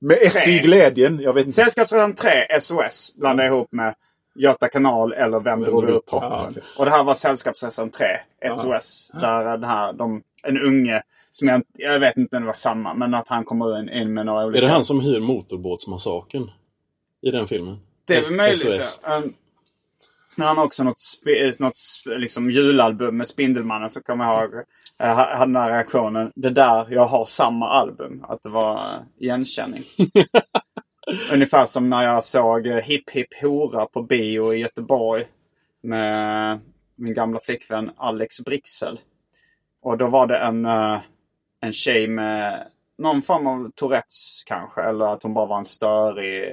Med S i glädjen. Jag vet inte. Sällskapsresan 3 SOS blandade jag ihop med Göta kanal eller Vem drog ut proppen? Ja. Och det här var Sällskapsresan 3 SOS. Där den här, de, en unge, som jag, jag vet inte om det var samma, men att han kommer in, in med några olika... Är det han som hyr motorbåtsmassakern? I den filmen? Det är väl möjligt. Um, Men han har också något, spe, något liksom julalbum med Spindelmannen så kommer jag ihåg. Jag hade den här reaktionen. Det där, jag har samma album. Att det var uh, igenkänning. Ungefär som när jag såg Hipp Hipp Hora på bio i Göteborg. Med min gamla flickvän Alex Brixel. Och då var det en, en tjej med någon form av Tourettes kanske. Eller att hon bara var en störig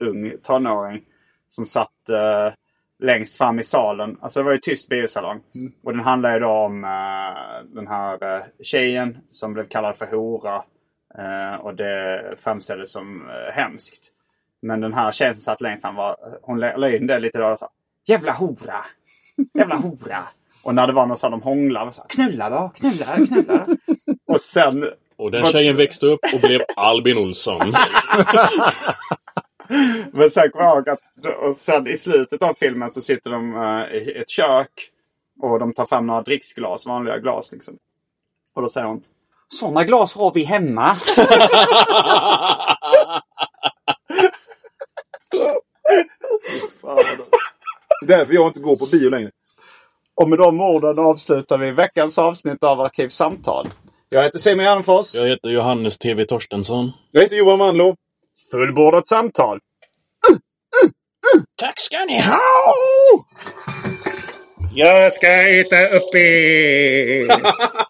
ung tonåring. Som satt uh, längst fram i salen. Alltså det var ju tyst biosalong. Och den handlar ju då om uh, den här uh, tjejen som blev kallad för hora. Eh, och det framställdes som eh, hemskt. Men den här tjejen som satt längst fram var, hon la la in det lite då och sa Jävla hora! Jävla hora! och när det var någon sån de hånglade så knulla då, knulla, knulla. och sen... Och den tjejen växte upp och blev Albin Olsson. Men sen kommer jag ihåg att och sen i slutet av filmen så sitter de eh, i ett kök. Och de tar fram några dricksglas, vanliga glas liksom. Och då säger hon Sådana glas har vi hemma. Därför jag inte går på bio längre. Och med de orden avslutar vi veckans avsnitt av Arkivsamtal. Jag heter Simon Gärdenfors. Jag heter Johannes TV Torstensson. Jag heter Johan Manlo. Fullbordat samtal. Tack ska ni ha! Jag ska äta upp er.